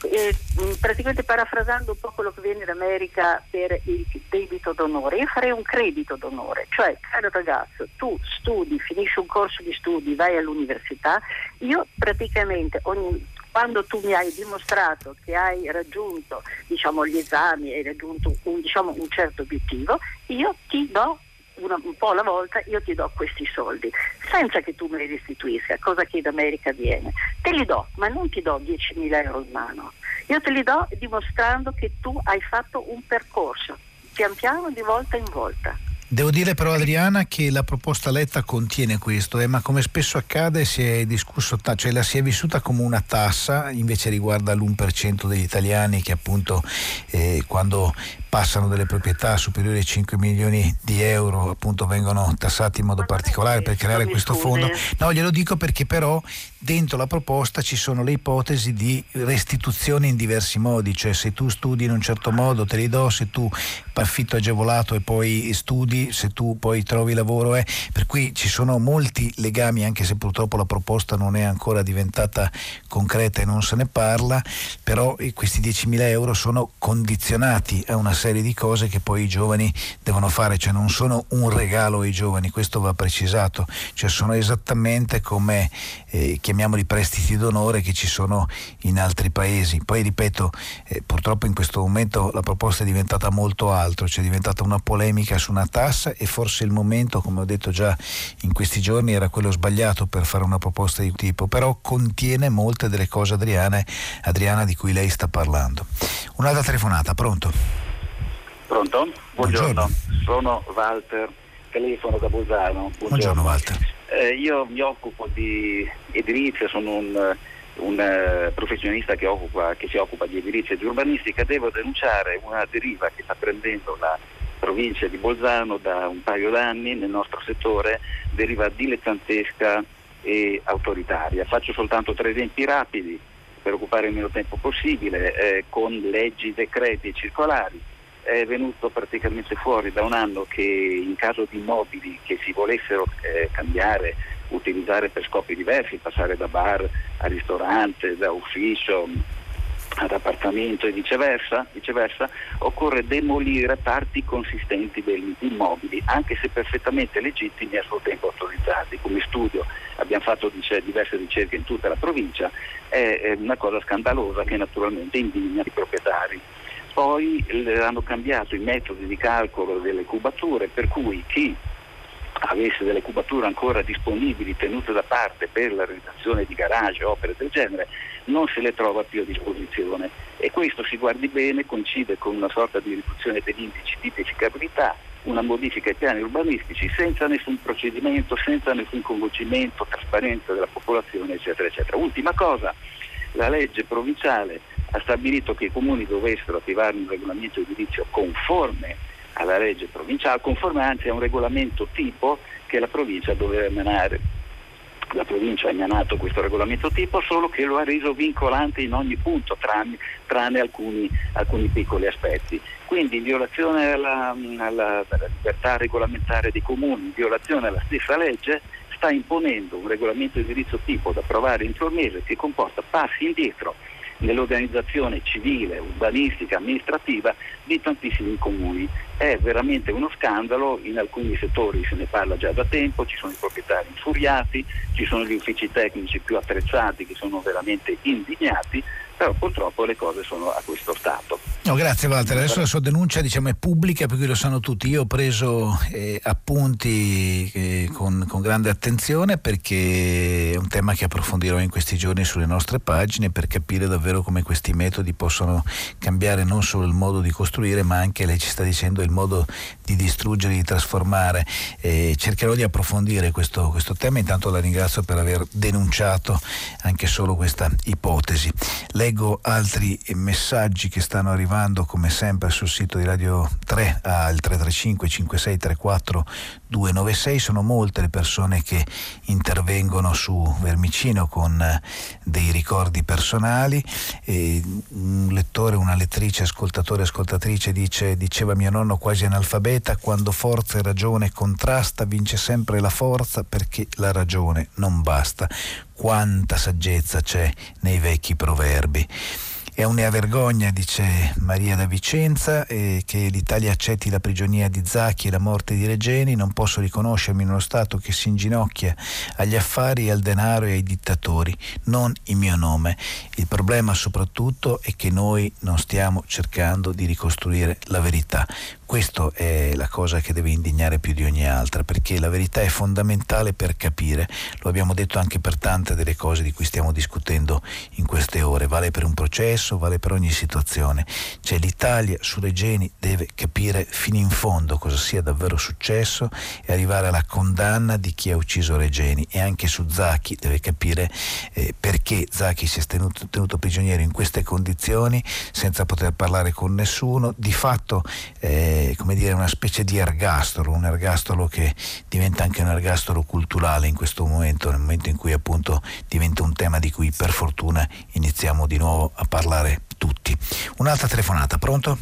Eh, praticamente parafrasando un po' quello che viene in America per il debito d'onore, io farei un credito d'onore, cioè caro ragazzo, tu studi, finisci un corso di studi, vai all'università, io praticamente ogni, quando tu mi hai dimostrato che hai raggiunto diciamo, gli esami, hai raggiunto un, diciamo, un certo obiettivo, io ti do una, un po' alla volta io ti do questi soldi senza che tu me li restituisca, cosa che in America avviene. Te li do, ma non ti do 10.000 euro in mano. Io te li do dimostrando che tu hai fatto un percorso, pian piano, di volta in volta. Devo dire però Adriana che la proposta letta contiene questo, eh, ma come spesso accade si è discusso, cioè la si è vissuta come una tassa, invece riguarda l'1% degli italiani che appunto eh, quando passano delle proprietà superiori ai 5 milioni di euro appunto vengono tassati in modo particolare per creare questo fondo. No, glielo dico perché però dentro la proposta ci sono le ipotesi di restituzione in diversi modi, cioè se tu studi in un certo modo te li do, se tu affitto agevolato e poi studi, se tu poi trovi lavoro, eh. per cui ci sono molti legami anche se purtroppo la proposta non è ancora diventata concreta e non se ne parla, però questi 10.000 euro sono condizionati a una serie di cose che poi i giovani devono fare, cioè non sono un regalo ai giovani, questo va precisato, cioè sono esattamente come eh, chiamiamoli prestiti d'onore che ci sono in altri paesi. Poi ripeto, eh, purtroppo in questo momento la proposta è diventata molto altro, cioè è diventata una polemica su una tassa e forse il momento, come ho detto già in questi giorni, era quello sbagliato per fare una proposta di tipo, però contiene molte delle cose Adriana, Adriana di cui lei sta parlando. Un'altra telefonata, pronto? Pronto? Buongiorno. Buongiorno. sono Walter, telefono da Bolzano. Buongiorno, Buongiorno Walter. Eh, io mi occupo di edilizia, sono un, un uh, professionista che, occupa, che, si occupa di edilizia e di urbanistica, devo denunciare una deriva che sta prendendo la provincia di Bolzano da un paio d'anni nel nostro settore, deriva dilettantesca e autoritaria. Faccio soltanto tre esempi rapidi per occupare il meno tempo possibile, eh, con leggi, decreti e circolari è venuto praticamente fuori da un anno che in caso di immobili che si volessero eh, cambiare, utilizzare per scopi diversi, passare da bar a ristorante, da ufficio ad appartamento e viceversa, viceversa, occorre demolire parti consistenti degli immobili, anche se perfettamente legittimi e a suo tempo autorizzati. Come studio abbiamo fatto diverse ricerche in tutta la provincia, è una cosa scandalosa che naturalmente indigna i proprietari. Poi hanno cambiato i metodi di calcolo delle cubature, per cui chi avesse delle cubature ancora disponibili tenute da parte per la realizzazione di garage opere del genere non se le trova più a disposizione e questo si guardi bene coincide con una sorta di riduzione degli indici di edificabilità una modifica ai piani urbanistici senza nessun procedimento, senza nessun coinvolgimento, trasparenza della popolazione eccetera eccetera. Ultima cosa, la legge provinciale ha stabilito che i comuni dovessero attivare un regolamento edilizio conforme alla legge provinciale, conforme anzi a un regolamento tipo che la provincia doveva emanare. La provincia ha emanato questo regolamento tipo solo che lo ha reso vincolante in ogni punto, tranne, tranne alcuni, alcuni, piccoli aspetti. Quindi in violazione alla, alla, alla libertà regolamentare dei comuni, in violazione alla stessa legge, sta imponendo un regolamento di indirizzo tipo da approvare entro il mese che comporta passi indietro nell'organizzazione civile, urbanistica, amministrativa di tantissimi comuni. È veramente uno scandalo, in alcuni settori se ne parla già da tempo, ci sono i proprietari infuriati, ci sono gli uffici tecnici più attrezzati che sono veramente indignati, però purtroppo le cose sono a questo stato. No, grazie Walter, adesso la sua denuncia diciamo, è pubblica per cui lo sanno tutti, io ho preso eh, appunti eh, con, con, grande attenzione perché è un tema che approfondirò in questi giorni sulle nostre pagine per capire davvero come questi metodi possono cambiare non solo il modo di costruire ma anche, lei ci sta dicendo, il modo di distruggere, di trasformare. Eh, cercherò di approfondire questo, questo tema, intanto la ringrazio per aver denunciato anche solo questa ipotesi. Leggo altri messaggi che stanno arrivando come sempre sul sito di Radio 3 al 335 5634 296. Sono molte le persone che intervengono su Vermicino con eh, dei ricordi personali. E un lettore, una lettrice, ascoltatore, ascoltatrice dice, diceva mio nonno quasi analfabeta, quando forza e ragione contrasta vince sempre la forza perché la ragione non basta. Quanta saggezza c'è nei vecchi proverbi. È una vergogna, dice Maria da Vicenza, eh, che l'Italia accetti la prigionia di Zacchi e la morte di Regeni. Non posso riconoscermi in uno Stato che si inginocchia agli affari, al denaro e ai dittatori, non in mio nome. Il problema soprattutto è che noi non stiamo cercando di ricostruire la verità questa è la cosa che deve indignare più di ogni altra, perché la verità è fondamentale per capire, lo abbiamo detto anche per tante delle cose di cui stiamo discutendo in queste ore, vale per un processo, vale per ogni situazione. Cioè l'Italia su Regeni deve capire fino in fondo cosa sia davvero successo e arrivare alla condanna di chi ha ucciso Regeni e anche su Zacchi deve capire eh, perché Zacchi si è tenuto, tenuto prigioniero in queste condizioni senza poter parlare con nessuno, di fatto eh, come dire una specie di ergastolo, un ergastolo che diventa anche un ergastolo culturale in questo momento, nel momento in cui appunto diventa un tema di cui per fortuna iniziamo di nuovo a parlare tutti. Un'altra telefonata, pronto?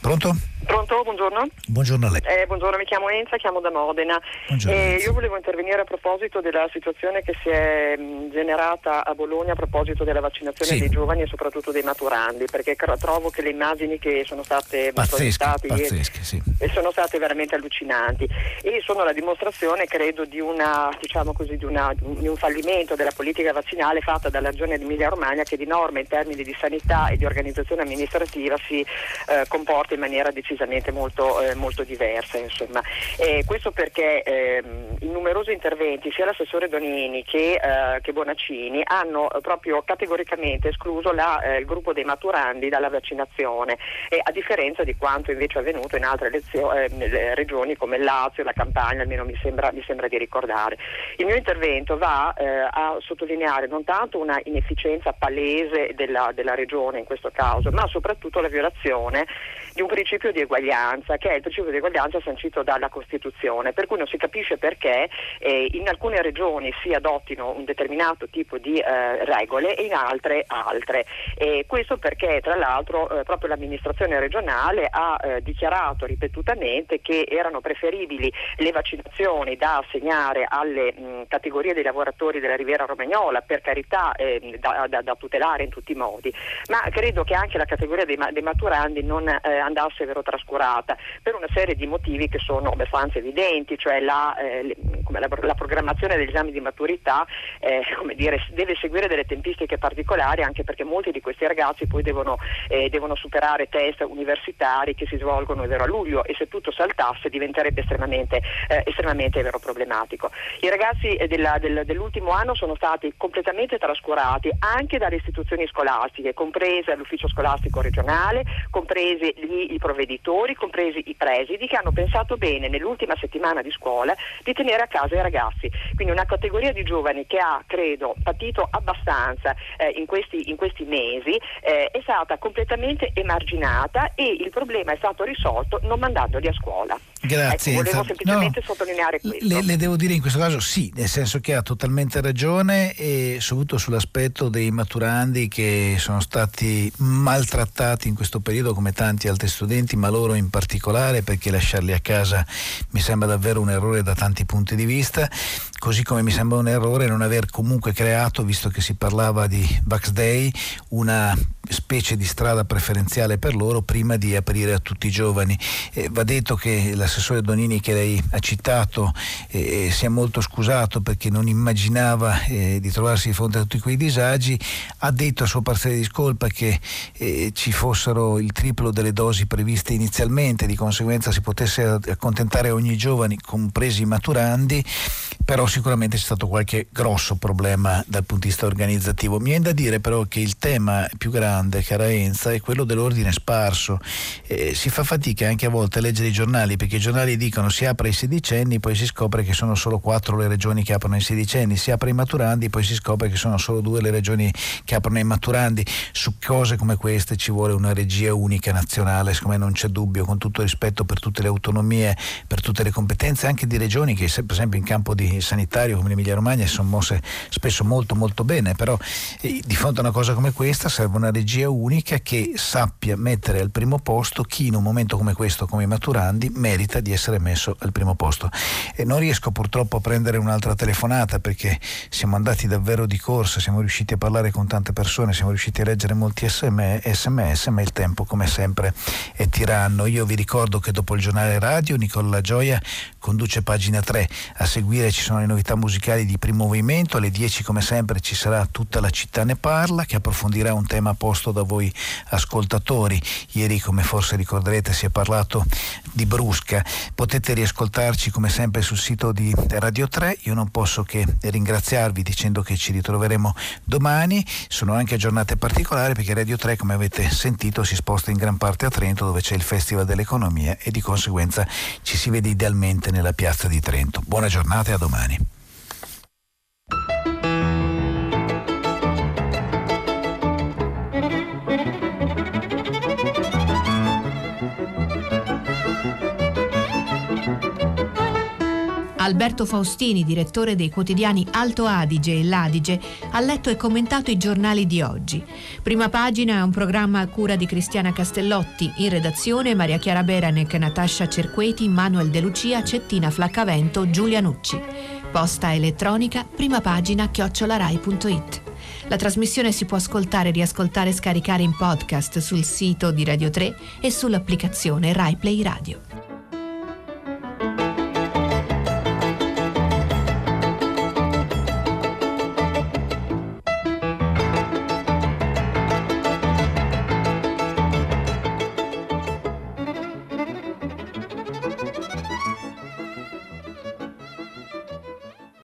Pronto? Pronto, buongiorno. Buongiorno a lei. Eh, buongiorno, mi chiamo Enza, chiamo da Modena. Eh, io volevo intervenire a proposito della situazione che si è mh, generata a Bologna a proposito della vaccinazione Sì. dei giovani e soprattutto dei maturandi, perché cro- trovo che le immagini che sono state pazzesche, sì. e sono state veramente allucinanti e sono la dimostrazione credo di, una, diciamo così, di, una- di un fallimento della politica vaccinale fatta dalla regione Emilia Romagna che di norma in termini di sanità e di organizzazione amministrativa si eh, comporta in maniera decisamente molto, eh, molto diversa. Insomma. E questo perché ehm, in numerosi interventi sia l'assessore Donini che, eh, che Bonaccini hanno eh, proprio categoricamente escluso la, eh, il gruppo dei maturandi dalla vaccinazione a differenza di quanto invece è avvenuto in altre lezio- eh, nelle regioni come Lazio, la Campania, almeno mi sembra, mi sembra di ricordare. Il mio intervento va eh, a sottolineare non tanto una inefficienza palese della, della regione in questo caso, ma soprattutto la violazione di un principio di eguaglianza, che è il principio di eguaglianza sancito dalla Costituzione, per cui non si capisce perché eh, in alcune regioni si adottino un determinato tipo di eh, regole e in altre altre. E questo perché tra l'altro eh, proprio l'amministrazione regionale ha eh, dichiarato ripetutamente che erano preferibili le vaccinazioni da assegnare alle mh, categorie dei lavoratori della Riviera Romagnola, per carità ehm, da, da- da tutelare in tutti i modi, ma credo che anche la categoria dei, dei maturandi non eh, andasse vero trascurata per una serie di motivi che sono abbastanza evidenti, cioè la, eh, la, la programmazione degli esami di maturità eh, dire, deve seguire delle tempistiche particolari anche perché molti di questi ragazzi poi devono, eh, devono superare test universitari che si svolgono vero, a luglio e se tutto saltasse diventerebbe estremamente, eh, estremamente vero, problematico. I ragazzi eh, della- del- dell'ultimo anno sono stati completamente trascurati anche dalle istituzioni scolastiche, comprese l'ufficio scolastico regionale, compresi gli- i provveditori, compresi i presidi che hanno pensato bene nell'ultima settimana di scuola di tenere a casa i ragazzi. Quindi una categoria di giovani che ha, credo, patito abbastanza eh, in, questi, in questi mesi eh, è stata completamente emarginata e il problema è stato risolto non mandandoli a scuola. Grazie. Ecco, volevo semplicemente sottolineare questo. Le, le devo dire in questo caso sì, nel senso che ha totalmente ragione e soprattutto sull'aspetto dei maturandi che sono stati maltrattati in questo periodo come tanti altri studenti, ma loro in particolare perché lasciarli a casa mi sembra davvero un errore da tanti punti di vista, così come mi sembra un errore non aver comunque creato, visto che si parlava di Vax Day, una specie di strada preferenziale per loro prima di aprire a tutti i giovani. Eh, va detto che l'assessore Donini che lei ha citato eh, si è molto scusato perché non immaginava eh, di trovarsi di fronte a tutti quei disagi, ha detto a suo parziale di scolpa che eh, ci fossero il triplo delle dosi previste inizialmente, di conseguenza si potesse accontentare ogni giovane, compresi i maturandi, però sicuramente c'è stato qualche grosso problema dal punto di vista organizzativo. Mi viene da dire però che il tema più grande, cara Enza, è quello dell'ordine sparso. Eh, si fa fatica anche a volte a leggere i giornali perché i giornali dicono si apre ai sedicenni, poi si scopre che sono solo quattro le regioni che aprono ai sedicenni, si apre ai maturandi, poi si scopre che sono solo due le regioni che aprono ai maturandi. Su cose come queste ci vuole una regia unica nazionale, secondo me non c'è dubbio, con tutto rispetto per tutte le autonomie, per tutte le competenze anche di regioni che per esempio in campo di sanitario come l'Emilia Romagna sono mosse spesso molto molto bene, però eh, di fronte a una cosa come questa serve una regia unica che sappia mettere al primo posto chi in un momento come questo, come i maturandi, merita di essere messo al primo posto. E non riesco purtroppo a prendere un'altra telefonata perché siamo andati davvero di corsa, siamo riusciti a parlare con tante persone, siamo riusciti a leggere molti SM sms, ma il tempo come sempre è tiranno. Io vi ricordo che dopo il giornale radio Nicola Gioia conduce pagina 3, a seguire ci sono le novità musicali di primo movimento, alle 10 come sempre ci sarà tutta la città ne parla che approfondirà un tema posto da voi ascoltatori. Ieri, come forse ricorderete, si è parlato di Brusca. Potete riascoltarci come sempre sul sito di Radio 3. Io non posso che ringraziarvi dicendo che ci ritroveremo domani. Sono anche giornate particolari perché Radio 3, come avete sentito, si sposta in gran parte a Trento dove c'è il Festival dell'Economia e di conseguenza ci si vede idealmente nella piazza di Trento. Buona giornata e a domani. Alberto Faustini, direttore dei quotidiani Alto Adige e L'Adige, ha letto e commentato i giornali di oggi. Prima pagina è un programma a cura di Cristiana Castellotti, in redazione Maria Chiara Beranec, Natascia Cerqueti, Manuel De Lucia, Cettina Flaccavento, Giulia Nucci. Posta elettronica, prima pagina chiocciolarai.it. La trasmissione si può ascoltare, riascoltare e scaricare in podcast sul sito di Radio 3 e sull'applicazione RaiPlay Radio.